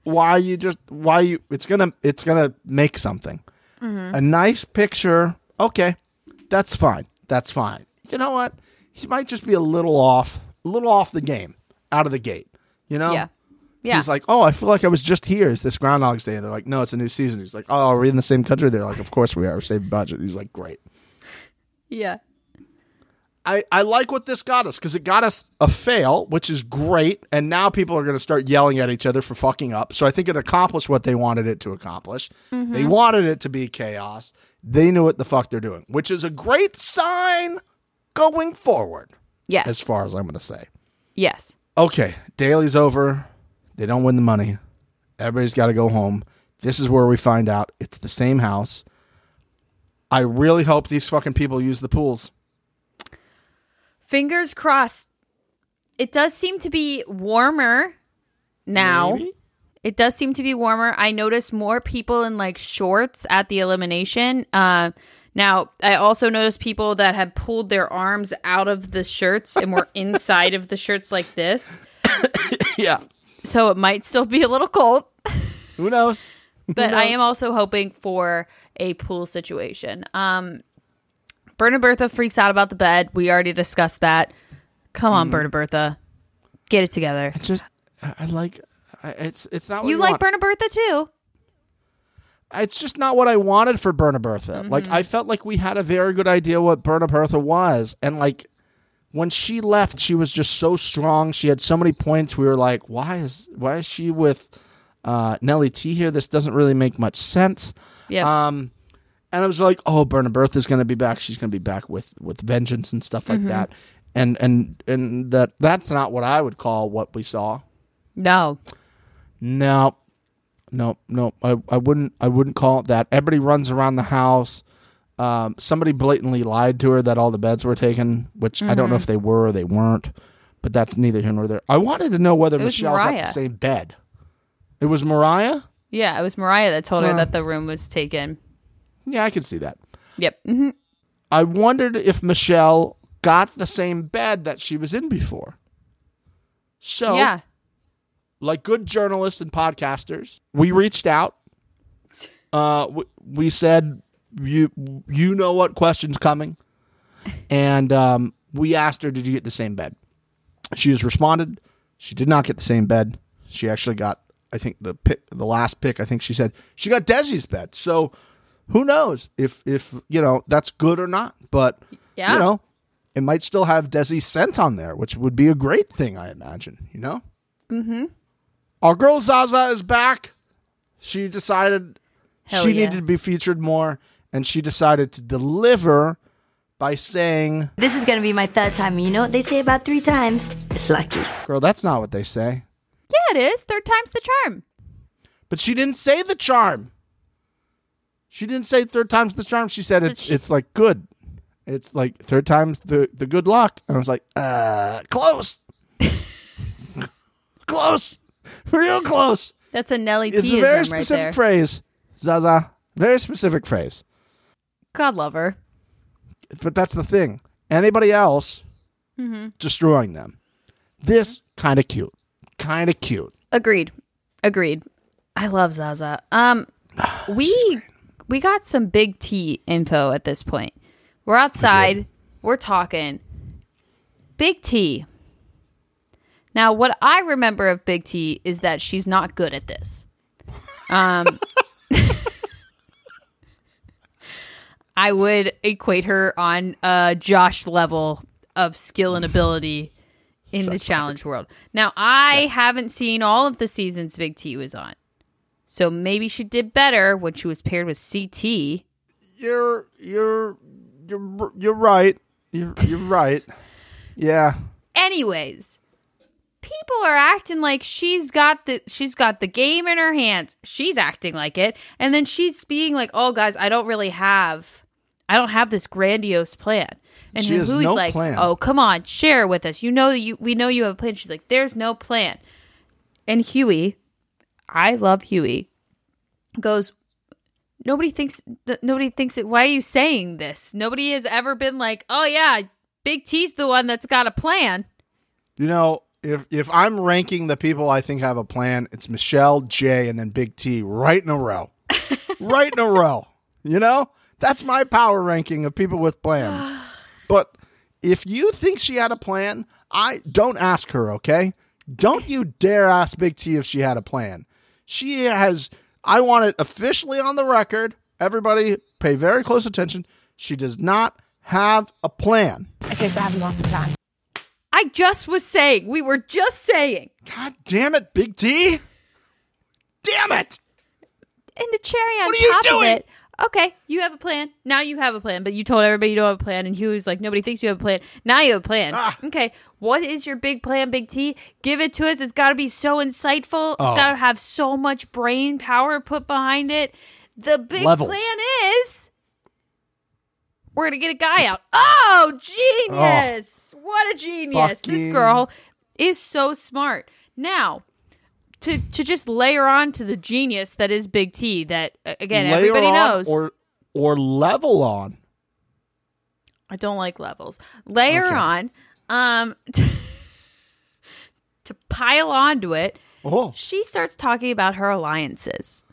why you just why you. It's gonna it's gonna make something. A nice picture. Okay, that's fine. That's fine. You know what? He might just be a little off, a little off the game, out of the gate. You know? yeah yeah He's like, oh, I feel like I was just here. Is this Groundhog's Day? And they're like, no, it's a new season. He's like, oh, are we in the same country? They're like, of course we are. Same budget. He's like, great. yeah I, I like what this got us because it got us a fail, which is great. And now people are going to start yelling at each other for fucking up. So I think it accomplished what they wanted it to accomplish. Mm-hmm. They wanted it to be chaos. They knew what the fuck they're doing, which is a great sign going forward, yes as far as I'm going to say. yes Okay, daily's over. They don't win the money. Everybody's got to go home. This is where we find out it's the same house. I really hope these fucking people use the pools. fingers crossed it does seem to be warmer now Maybe? it does seem to be warmer i noticed more people in like shorts at the elimination uh now i also noticed people that had pulled their arms out of the shirts and were inside of the shirts like this Yeah. So it might still be a little cold Who knows? but I am also hoping for a pool situation. Um, Berna Bertha freaks out about the bed. We already discussed that. Come on, Berna Bertha, get it together. just I I like I- it's it's not what You you like want. Berna Bertha too? it's just not what I wanted for Berna Bertha. Like I felt like we had a very good idea what Berna Bertha was, and like when she left, she was just so strong. She had so many points. We were like, why is why is she with uh, Nelly T here? This doesn't really make much sense. Yeah. Um, and I was like, oh, Berna Bertha's going to be back. She's going to be back with with vengeance and stuff like that. And and and that that's not what I would call what we saw. no. No, no, no. I, I wouldn't. I wouldn't call it that. Everybody runs around the house. Um, somebody blatantly lied to her that all the beds were taken, which I don't know if they were or they weren't. But that's neither here nor there. I wanted to know whether Michele got the same bed. It was Mariah. Yeah, it was Mariah that told her that the room was taken. Yeah, I can see that. Yep. hmm I wondered if Michele got the same bed that she was in before. So, Yeah. like good journalists and podcasters, we reached out. Uh, we, we said you you know what questions coming, and um, we asked her, "Did you get the same bed?" She has responded. She did not get the same bed. She actually got, I think the pick, the last pick. I think she said she got Desi's bed. So who knows if if you know that's good or not? But Yeah. you know, it might still have Desi's scent on there, which would be a great thing, I imagine. You know. Mm-hmm. Our girl Zaza is back. She decided Hell she yeah. needed to be featured more, and she decided to deliver by saying, This is gonna be my third time. You know what they say about three times? It's lucky. "Girl, that's not what they say." Yeah, it is. Third time's the charm. But she didn't say the charm. She didn't say third time's the charm. She said it's it's like good. It's like third time's the the good luck. And I was like, uh, close, close, real close. That's a Nelly It's a very T-ism right specific there. phrase, Zaza. Very specific phrase. God love her. But that's the thing. Anybody else Mm-hmm. destroying them. This kind of cute, kind of cute. Agreed. Agreed. I love Zaza. Um we we got some big T info at this point. We're outside, we're talking. Big T. Now, what I remember of Big T is that she's not good at this. Um, I would equate her on a Josh level of skill and ability in the challenge world. Now, I haven't seen all of the seasons Big T was on. So maybe she did better when she was paired with CT. You're you're you're you're right. You're you're right. Yeah. Anyways, people are acting like she's got the she's got the game in her hands. She's acting like it, and then she's being like, "Oh, guys, I don't really have, I don't have this grandiose plan." And She no like, plan. "Oh, come on, share with us. You know that you we know you have a plan." She's like, "There's no plan." And Hughie, I love Hughie, goes, "Nobody thinks th- nobody thinks it. Why are you saying this? Nobody has ever been like, "Oh yeah, Big T's the one that's got a plan." You know, if if I'm ranking the people I think have a plan, it's Michele, Jay, and then Big T right in a row. right in a row. You know? That's my power ranking of people with plans. But if you think she had a plan, I don't ask her, okay? Don't you dare ask Big T if she had a plan. She has I want it officially on the record. Everybody pay very close attention. She does not have a plan. Okay, so I have a master plan. I just was saying, we were just saying. God damn it, Big T. Damn it. And the cherry on What are you top doing? of it. Okay, you have a plan. Now you have a plan, but you told everybody you don't have a plan, and Hughie's like, nobody thinks you have a plan. Now you have a plan. Ah. Okay, what is your big plan, Big T? Give it to us. It's got to be so insightful. Oh. It's got to have so much brain power put behind it. The big Levels. plan is we're gonna get a guy out. Oh, genius! What a genius! This girl is so smart. Now, to to just layer on to the genius that is Big T. That again, Layer everybody on knows. or or level on. I don't like levels. Layer Okay. on, um, to pile onto it. Oh, She starts talking about her alliances.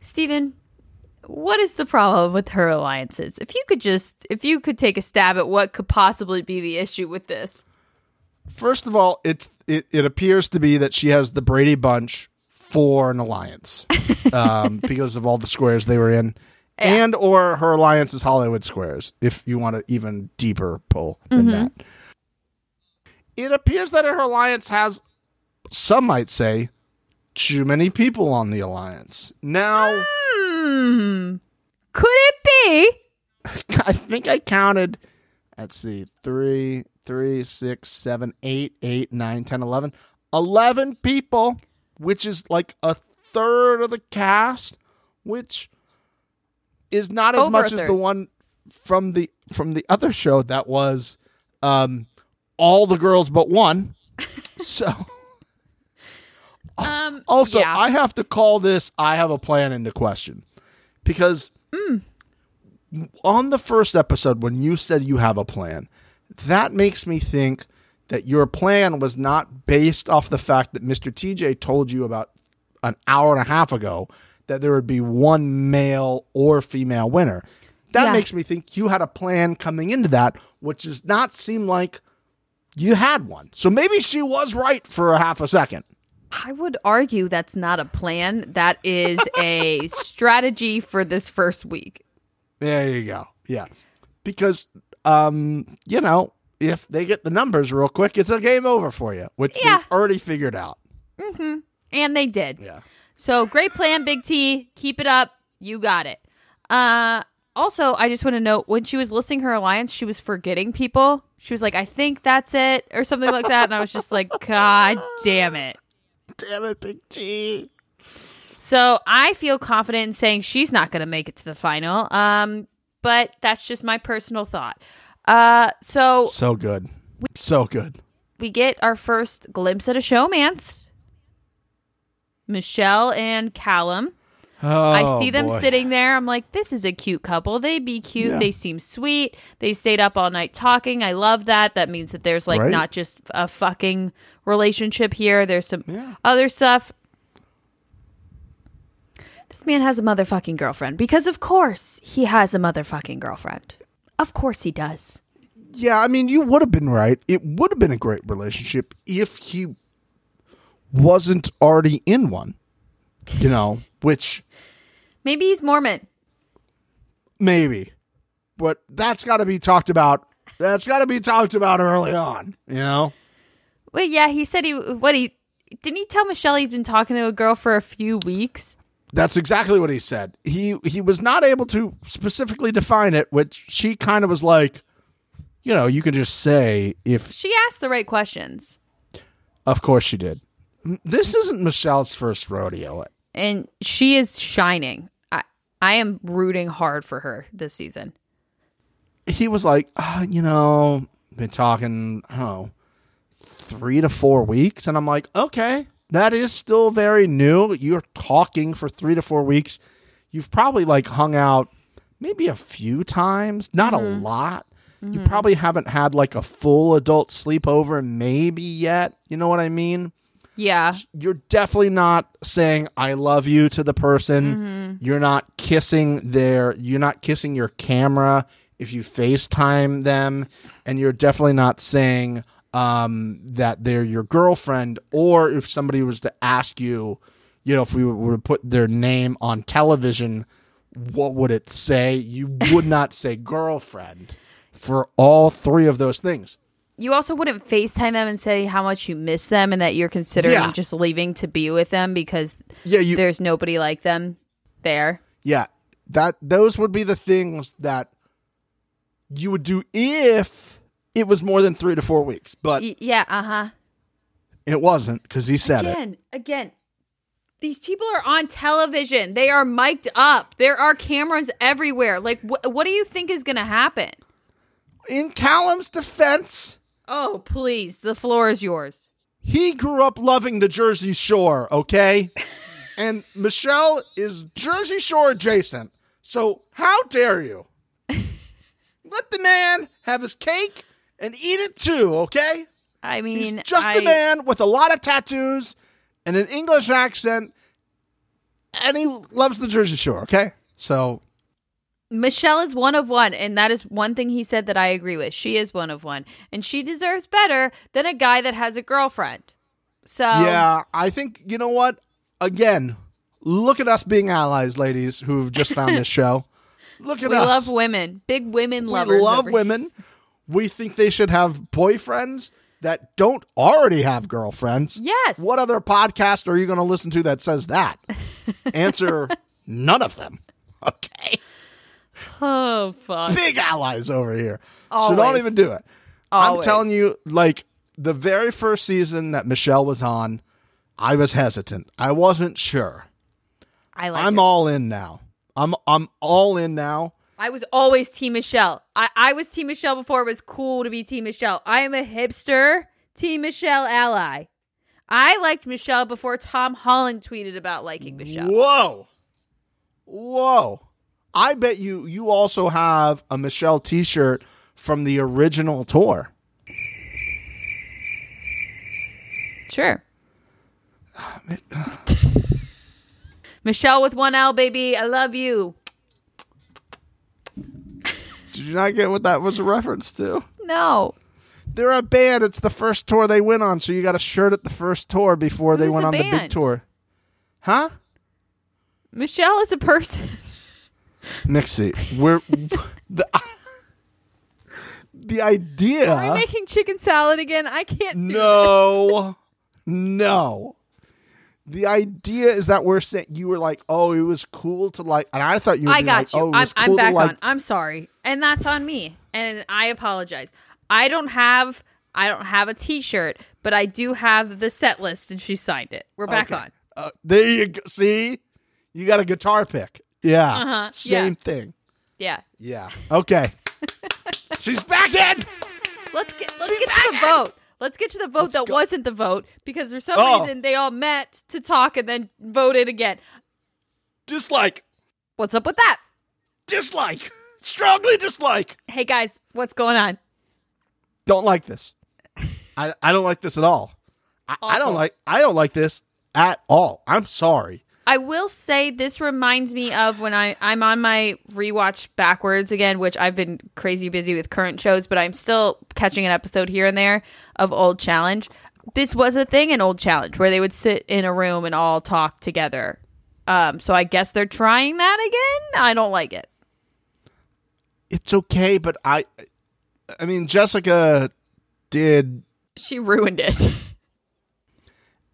Stephen, what is the problem with her alliances? If you could just, if you could take a stab at what could possibly be the issue with this. first of all, it's it, it appears to be that she has the Brady Bunch for an alliance um, because of all the squares they were in, and or her alliance is Hollywood Squares. If you want an even deeper pull than that, it appears that her alliance has, some might say, too many people on the alliance. Now. Hmm. Could it be? I think I counted. Let's see, three, three, six, seven, eight, eight, nine, ten, eleven, eleven people, which is like a third of the cast, which is not as Over much as the one from the from the other show that was um all the girls but one. so Um. also, yeah. I have to call this I have a plan into question because on the first episode, when you said you have a plan, that makes me think that your plan was not based off the fact that Mr. TJ told you about an hour and a half ago that there would be one male or female winner. That Yeah. makes me think you had a plan coming into that, which does not seem like you had one. So maybe she was right for a half a second. I would argue that's not a plan. That is a strategy for this first week. There you go. Yeah. Because um, you know, if they get the numbers real quick, it's a game over for you, which Yeah. they've already figured out. And they did. Yeah. So great plan, Big T. Keep it up. You got it. Uh also, I just want to note when she was listing her alliance, she was forgetting people. She was like, I think that's it, or something like that. And I was just like, God damn it. Damn it, Big T. So I feel confident in saying she's not going to make it to the final. Um, but that's just my personal thought. Uh, so So good. So good. we get our first glimpse at a showmance. Michele and Callum. Oh, I see them boy. sitting there. I'm like, this is a cute couple. They'd be cute. Yeah. They seem sweet. They stayed up all night talking. I love that. That means that there's like Right. not just a fucking relationship here. There's some Yeah. other stuff. This man has a motherfucking girlfriend because, of course, he has a motherfucking girlfriend. Of course, he does. Yeah, I mean, you would have been right. It would have been a great relationship if he wasn't already in one. You know, which Maybe he's Mormon. maybe, but that's got to be talked about. That's got to be talked about early on. You know, Well, yeah, he said he. What he didn't he tell Michele he's been talking to a girl for a few weeks? that's exactly what he said. He he was not able to specifically define it, which she kind of was like, you know, you can just say if. She asked the right questions, Of course, she did. This isn't Michele's first rodeo. And she is shining. I I am rooting hard for her this season. he was like, uh, you know, been talking, I don't know, three to four weeks. And I'm like, okay, that is still very new. You're talking for three to four weeks. You've probably like hung out maybe a few times, not a lot. You probably haven't had like a full adult sleepover, maybe yet. You know what I mean? Yeah, you're definitely not saying I love you to the person. You're not kissing their you're not kissing your camera if you FaceTime them and you're definitely not saying um, that they're your girlfriend or if somebody was to ask you, you know, if we were to put their name on television, what would it say? You would not say girlfriend for all three of those things. You also wouldn't FaceTime them and say how much you miss them and that you're considering Yeah. just leaving to be with them because Yeah, you there's nobody like them there. Yeah, that those would be the things that you would do if it was more than three to four weeks, but Y- yeah, uh huh. it wasn't because he said it. Again, again, these people are on television. They are mic'd up. There are cameras everywhere. Like, wh- what do you think is going to happen? In Callum's defense, Oh, please. The floor is yours. he grew up loving the Jersey Shore. Okay, and Michele is Jersey Shore adjacent. So how dare you? Let the man have his cake and eat it too. Okay. I mean, He's just I, a man with a lot of tattoos and an English accent, and he loves the Jersey Shore. Okay, so Michele is one of one, and that is one thing he said that I agree with. She is one of one, and she deserves better than a guy that has a girlfriend. So yeah, I think you know what. Again, look at us being allies, ladies who've just found this show. Look at we us. We love women, big women we lovers. love over- women. We think they should have boyfriends that don't already have girlfriends. Yes. What other podcast are you going to listen to that says that? Answer none of them. Okay. Oh fuck! big allies over here. So don't even do it. I'm telling you, like the very first season that Michele was on, I was hesitant. I wasn't sure. I like. I'm her. all in now. I'm I'm all in now. I was always Team Michele. I, I was Team Michele before it was cool to be Team Michele. I am a hipster Team Michele ally. I liked Michele before Tom Holland tweeted about liking Michele. Whoa. Whoa. I bet you you also have a Michelle t-shirt from the original tour. Sure. Michelle with one L, baby. I love you. Did you not get what that was a reference to? No. They're a band. It's the first tour they went on, so you got a shirt at the first tour before they went the on the big tour. Huh? Michelle is a person. Mixie, we're the the idea. Are we making chicken salad again? I can't do no, no. The idea is that we're saying you were like, oh, it was cool to like, and I thought you. Were I got like, you. Oh, it I'm, was I'm cool back like. on. I'm sorry, and that's on me, and I apologize. I don't have I don't have a T-shirt, but I do have the set list, and she signed it. We're back Okay. on. Uh, there you go. See, you got a guitar pick. Yeah, Uh-huh, same yeah. thing. Yeah, Yeah. Okay. She's back in. let's get let's get to the vote. Let's get to the vote that go. wasn't the vote because for some Oh. reason they all met to talk and then voted again. Dislike. What's up with that? Dislike. Strongly dislike. Hey guys, what's going on? don't like this. I, I don't like this at all. I, I don't like I don't like this at all. I'm sorry. I will say this reminds me of when I I'm on my rewatch backwards again, which I've been crazy busy with current shows, but I'm still catching an episode here and there of Old Challenge. This was a thing in Old Challenge where they would sit in a room and all talk together. Um, so I guess they're trying that again. I don't like it. It's okay, but I, I mean, Jessica did, She ruined it.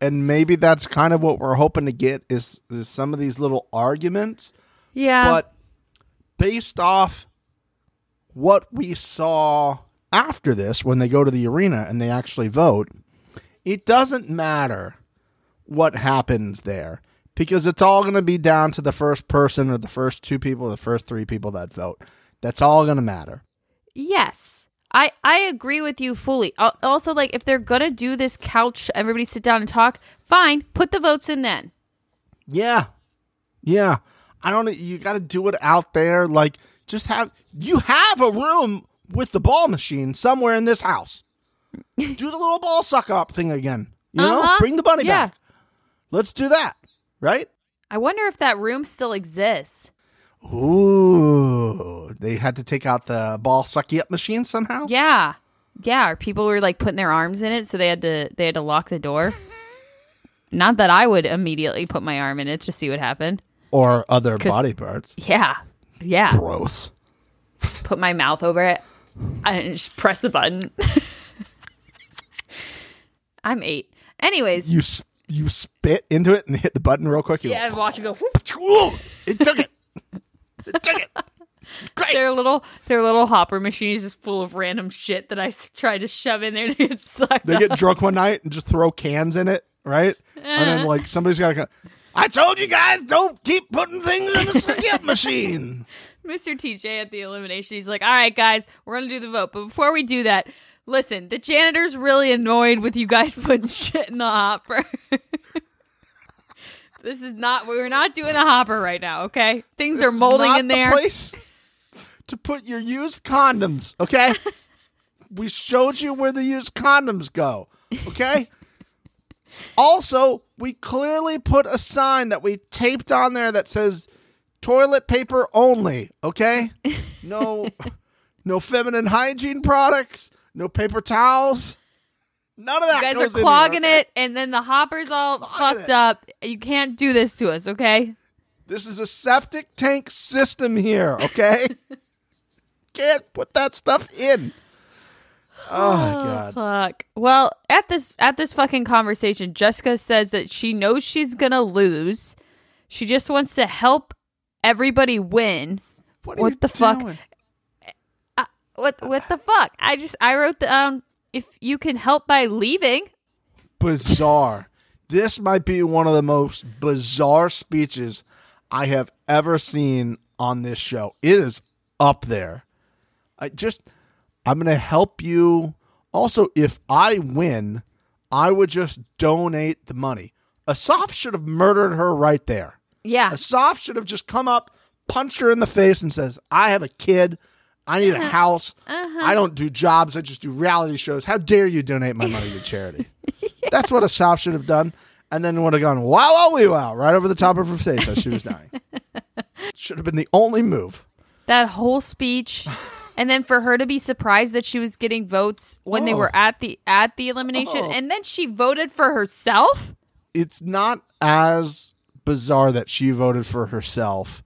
and maybe that's kind of what we're hoping to get is, is some of these little arguments. yeah. but based off what we saw after this when they go to the arena and they actually vote it doesn't matter what happens there because it's all going to be down to the first person or the first two people or the first three people that vote that's all going to matter Yes. I I agree with you fully. Also like if they're going to do this couch everybody sit down and talk, fine, put the votes in then. yeah yeah i don't you got to do it out there like just have you have a room with the ball machine somewhere in this house do the little ball suck up thing again you know Uh-huh. bring the bunny Yeah. back let's do that right I wonder if that room still exists. Ooh they had to take out the ball sucky up machine somehow Yeah. Yeah, people were like putting their arms in it so they had to they had to lock the door. Not that I would immediately put my arm in it to see what happened. or other body parts Yeah. Yeah. gross Put my mouth over it and just press the button. I'm 8. Anyways, you you spit into it and hit the button real quick you yeah, go, and watch it go whoop. It took it it took it great their little their little hopper machine is just full of random shit that I try to shove in there to get sucked they up. get drunk one night and just throw cans in it, right? And then eh. like somebody's got to go. I told you guys don't keep putting things in the sucky up machine. Mr. TJ at the elimination, he's like, "All right, guys, we're gonna do the vote, but before we do that, listen, the janitor's really annoyed with you guys putting shit in the hopper." This is not. We're not doing a hopper right now. Okay, things This are molding in the there. place to put your used condoms. Okay, we showed you where the used condoms go. Okay. also, we clearly put a sign that we taped on there that says toilet paper only. Okay. No, no feminine hygiene products. No paper towels. None of that. You guys are in here, clogging okay? it, and then the hopper's all Clogging fucked it. up. You can't do this to us, okay? This is a septic tank system here, okay? Can't put that stuff in. Oh, my god. Fuck. Well, at this at this fucking conversation, Jessica says that she knows she's gonna lose. She just wants to help everybody win. What, are what the fuck? doing? What what the fuck? I just I wrote the um if you can help by leaving. Bizarre. this might be one of the most bizarre speeches I have ever seen on this show. It is up there. I just I'm going to help you. Also, if I win, I would just donate the money. Asaf should have murdered her right there. Yeah. Asaf should have just come up, punched her in the face, and says, "I have a kid. I need a uh-huh. house. I uh-huh. don't do jobs. I just do reality shows. How dare you donate my money to charity?" That's what Asaf should have done, and then would have gone wow wow wee wow right over the top of her face as she was dying. should have been the only move. that whole speech and then for her to be surprised that she was getting votes when they Oh. were at the at the elimination Oh. and then she voted for herself It's not as bizarre that she voted for herself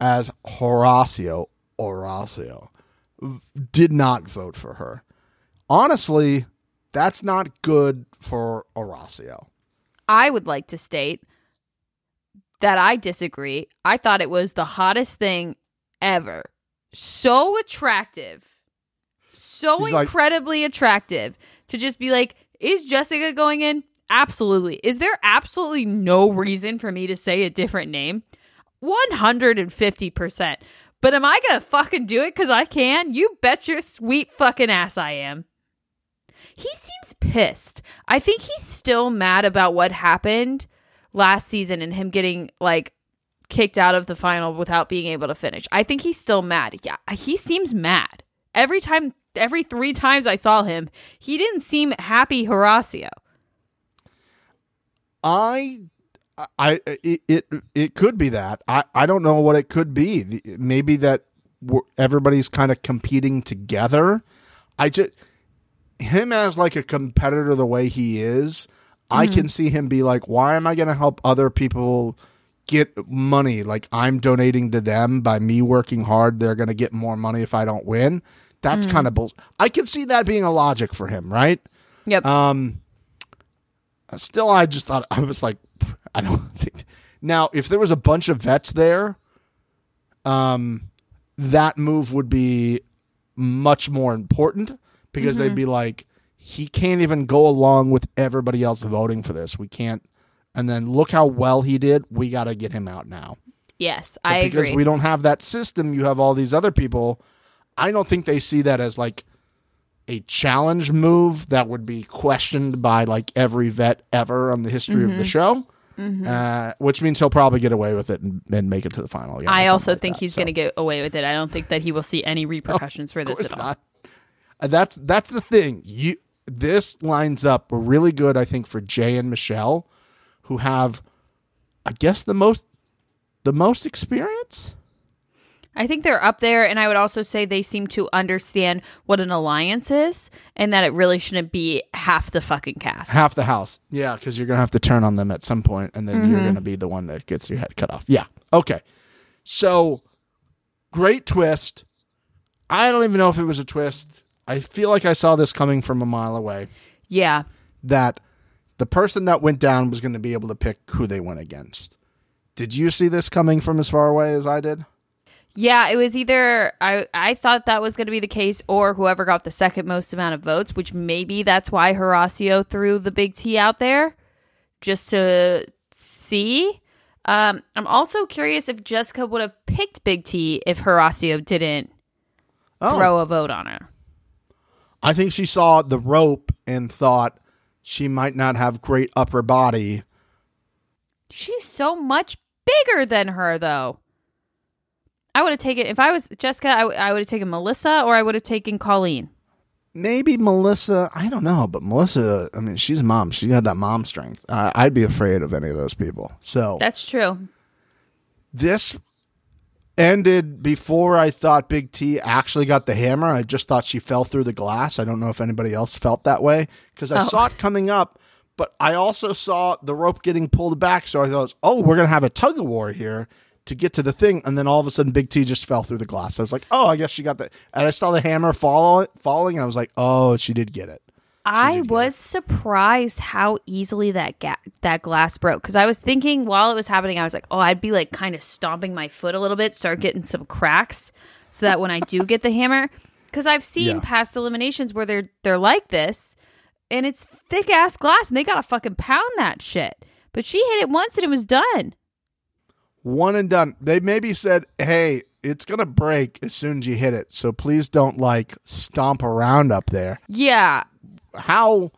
as Horacio Horacio did not vote for her. Honestly, that's not good for Horacio. i would like to state that i disagree i thought it was the hottest thing ever so attractive so He's like- incredibly attractive to just be like is jessica going in absolutely is there absolutely no reason for me to say a different name 150%. But am I going to fucking do it because I can? You bet your sweet fucking ass I am. He seems pissed. I think he's still mad about what happened last season and him getting like kicked out of the final without being able to finish. I think he's still mad. Yeah, he seems mad. Every time every 3 times I saw him, he didn't seem happy Horacio. I I it, it it could be that. I I don't know what it could be. Maybe that we're- everybody's kind of competing together. I just him as like a competitor the way he is. I can see him be like, why am I going to help other people get money? Like I'm donating to them by me working hard. They're going to get more money if I don't win. That's kind of bull. I can see that being a logic for him, right? Yep. Um, still, I just thought I was like, I don't think. Now, if there was a bunch of vets there, um, that move would be much more important because they'd be like, he can't even go along with everybody else voting for this. We can't. And then look how well he did. We got to get him out now yes, but I because agree. we don't have that system, you have all these other people. I don't think they see that as like a challenge move that would be questioned by like every vet ever on the history Mm-hmm. of the show. Uh, which means he'll probably get away with it and, and make it to the final. again I also like think that. he's So, going to get away with it. I don't think that he will see any repercussions for this at all. Uh, That's that's the thing. You this lines up really good, I think, for Jay and Michele, who have, I guess, the most the most experience. I think they're up there, and I would also say they seem to understand what an alliance is, and that it really shouldn't be half the fucking cast. half the house. Yeah, because you're gonna have to turn on them at some point, and then Mm-hmm. you're gonna be the one that gets your head cut off. Yeah. Okay. So great twist. I don't even know if it was a twist. I feel like I saw this coming from a mile away. yeah, That the person that went down was going to be able to pick who they went against. Did you see this coming from as far away as I did? Yeah. It was either I I thought that was going to be the case, or whoever got the second most amount of votes, which maybe that's why Horacio threw the big T out there, just to see. Um, I'm also curious if Jessica would have picked Big T if Horacio didn't Oh. throw a vote on her. I think she saw the rope and thought she might not have great upper body. She's so much bigger than her, though. I would have taken if I was Jessica. I, w- I would have taken Melissa, or I would have taken Colleen. maybe Melissa. I don't know, but Melissa. I mean, she's a mom. She had that mom strength. Uh, I'd be afraid of any of those people. So That's true. this ended before I thought Big T actually got the hammer. I just thought she fell through the glass. I don't know if anybody else felt that way because I saw it coming up, but I also saw the rope getting pulled back. So I thought, oh, we're gonna have a tug of war here to get to the thing, and then all of a sudden, Big T just fell through the glass. I was like, oh, I guess she got the. And I saw the hammer fall falling. And I was like, oh, she did get it. I was surprised how easily that ga- that glass broke because I was thinking while it was happening, I was like, oh, I'd be like kind of stomping my foot a little bit, start getting some cracks, so that when I do get the hammer, because I've seen Yeah. past eliminations where they're they're like this, and it's thick ass glass, and they gotta fucking pound that shit. But she hit it once and it was done. One and done. They maybe said, "Hey, it's gonna break as soon as you hit it, so please don't like stomp around up there." Yeah, How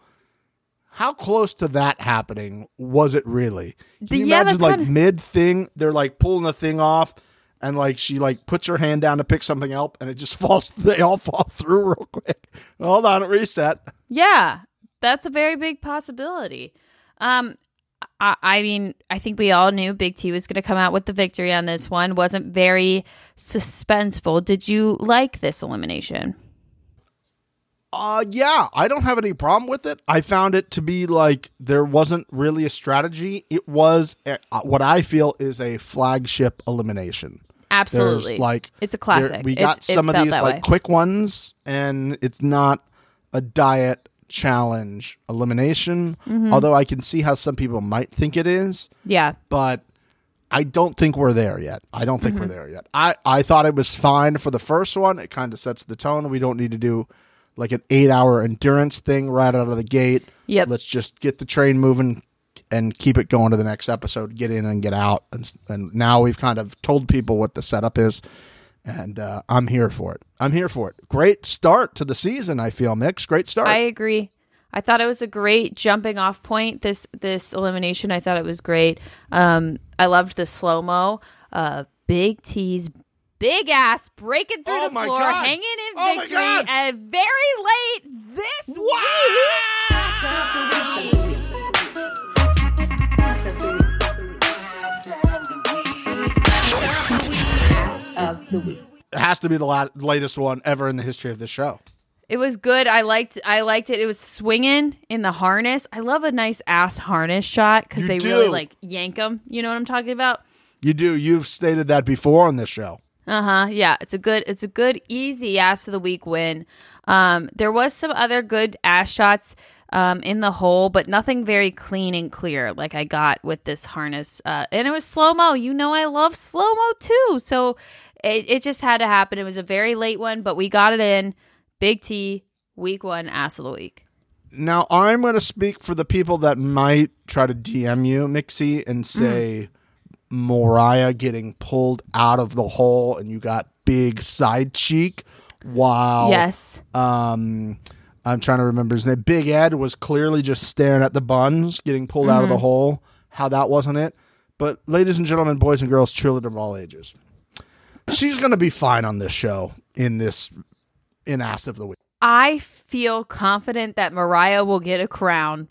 how close to that happening was it really? Can The- you yeah, imagine like kinda- mid thing, they're like pulling the thing off, and like she like puts her hand down to pick something up, and it just falls. They all fall through real quick. Hold on, reset. Yeah, that's a very big possibility. Um, I, I mean, I think we all knew Big T was going to come out with the victory on this one. wasn't very suspenseful. Did you like this elimination? Uh yeah, I don't have any problem with it. I found it to be like there wasn't really a strategy. It was a, uh, what I feel is a flagship elimination. Absolutely, There's like it's a there- classic. we got It's- some of these like way. quick ones, and it's not a diet challenge elimination. Mm-hmm. Although I can see how some people might think it is, Yeah, but I don't think we're there yet. I don't think Mm-hmm. we're there yet. I I thought it was fine for the first one. It kind of sets the tone. We don't need to do like an eight hour endurance thing right out of the gate. Yep. Let's just get the train moving and keep it going to the next episode. Get in and get out. And and now we've kind of told people what the setup is. And uh, I'm here for it. I'm here for it. Great start to the season. I feel mix. Great start. I agree. I thought it was a great jumping off point. This this elimination, I thought it was great. Um, I loved the slow mo. Uh, Big T's big ass breaking through Oh the my floor, God. hanging in Oh victory, God. and very late this week. Of the week. It has to be the la- latest one ever in the history of the show. It was good. I liked. I liked it. It was swinging in the harness. I love a nice ass harness shot because they do. really like yank them. You know what I'm talking about? You do. You've stated that before on this show. Uh huh. Yeah, it's a good. It's a good easy ass of the week win. Um, there was some other good ass shots um in the hole, but nothing very clean and clear like I got with this harness. Uh, and it was slow mo. You know I love slow mo too. So it it just had to happen. It was a very late one, but we got it in. Big T, week one ass of the week. Now I'm going to speak for the people that might try to DM you, Mixie, and say Mariah getting pulled out of the hole, and you got big side cheek. Wow. Yes. Um, I'm trying to remember his name. Big Ed was clearly just staring at the buns, getting pulled out of the hole. How that wasn't it. But ladies and gentlemen, boys and girls, children of all ages, she's going to be fine on this show in this in ass of the week. I feel confident that Mariah will get a crown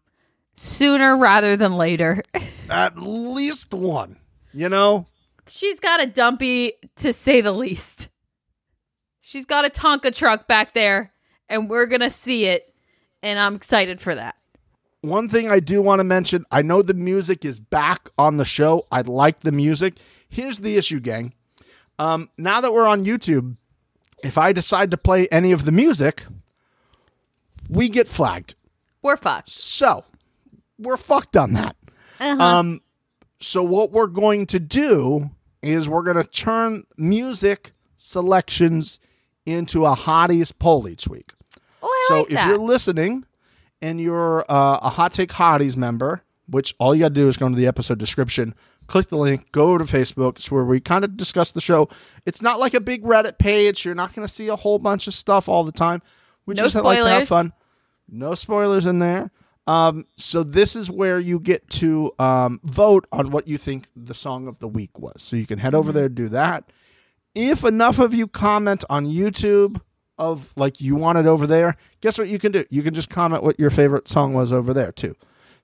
sooner rather than later. At least one. You know, She's got a dumpy, to say the least. She's got a Tonka truck back there, and we're going to see it, and I'm excited for that. one thing I do want to mention I know the music is back on the show. I like the music. Here's the issue, gang. Um, now that we're on YouTube, if I decide to play any of the music, we get flagged. We're fucked. So we're fucked on that. Um, so what we're going to do is we're going to turn music selections into a hotties poll each week. Oh, I so like if you're listening and you're uh, a Hot Take Hotties member, which all you got to do is go into the episode description, click the link, go to Facebook. It's where we kind of discuss the show. It's not like a big Reddit page. You're not going to see a whole bunch of stuff all the time. We No just like to have fun. No spoilers in there. Um, so this is where you get to um, vote on what you think the song of the week was. So you can head Mm-hmm. over there do that. If enough of you comment on YouTube of like you want it over there, guess what you can do? You can just comment what your favorite song was over there too.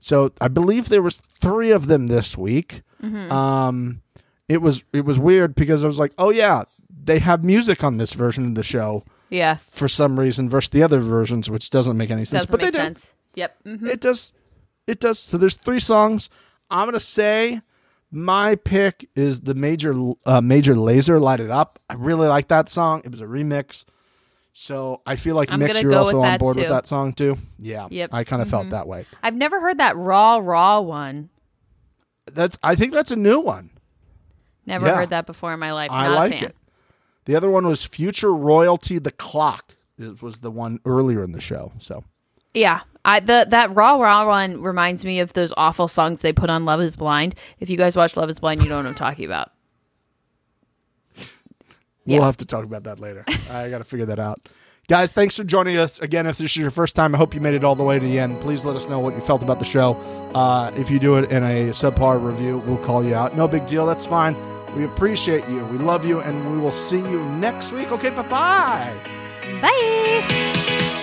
So I believe there was three of them this week. Mm-hmm. Um, it was it was weird because I was like, oh yeah, they have music on this version of the show yeah, for some reason versus the other versions, which doesn't make any sense. doesn't but make they do. sense. Yep. hmm It does. It does. So there's three songs. I'm gonna say my pick is the major uh, Major Lazer light it up. I really like that song. It was a remix. So I feel like I'm Mix, you're also on board with that song too. Yeah. Yep. I kind of felt mm-hmm. that way. I've never heard that raw, raw one. That I think that's a new one. Never Yeah. heard that before in my life. I Not a like fan. it. The other one was Future Royalty the Clock. It was the one earlier in the show. So Yeah, I the that raw raw one reminds me of those awful songs they put on Love Is Blind. If you guys watch Love Is Blind, you know what I'm talking about. We'll Yeah. have to talk about that later. I got to figure that out. Guys, thanks for joining us again. If this is your first time, I hope you made it all the way to the end. Please let us know what you felt about the show. Uh, if you do it in a subpar review, we'll call you out. No big deal. That's fine. We appreciate you. We love you, and we will see you next week. Okay, bye bye. Bye.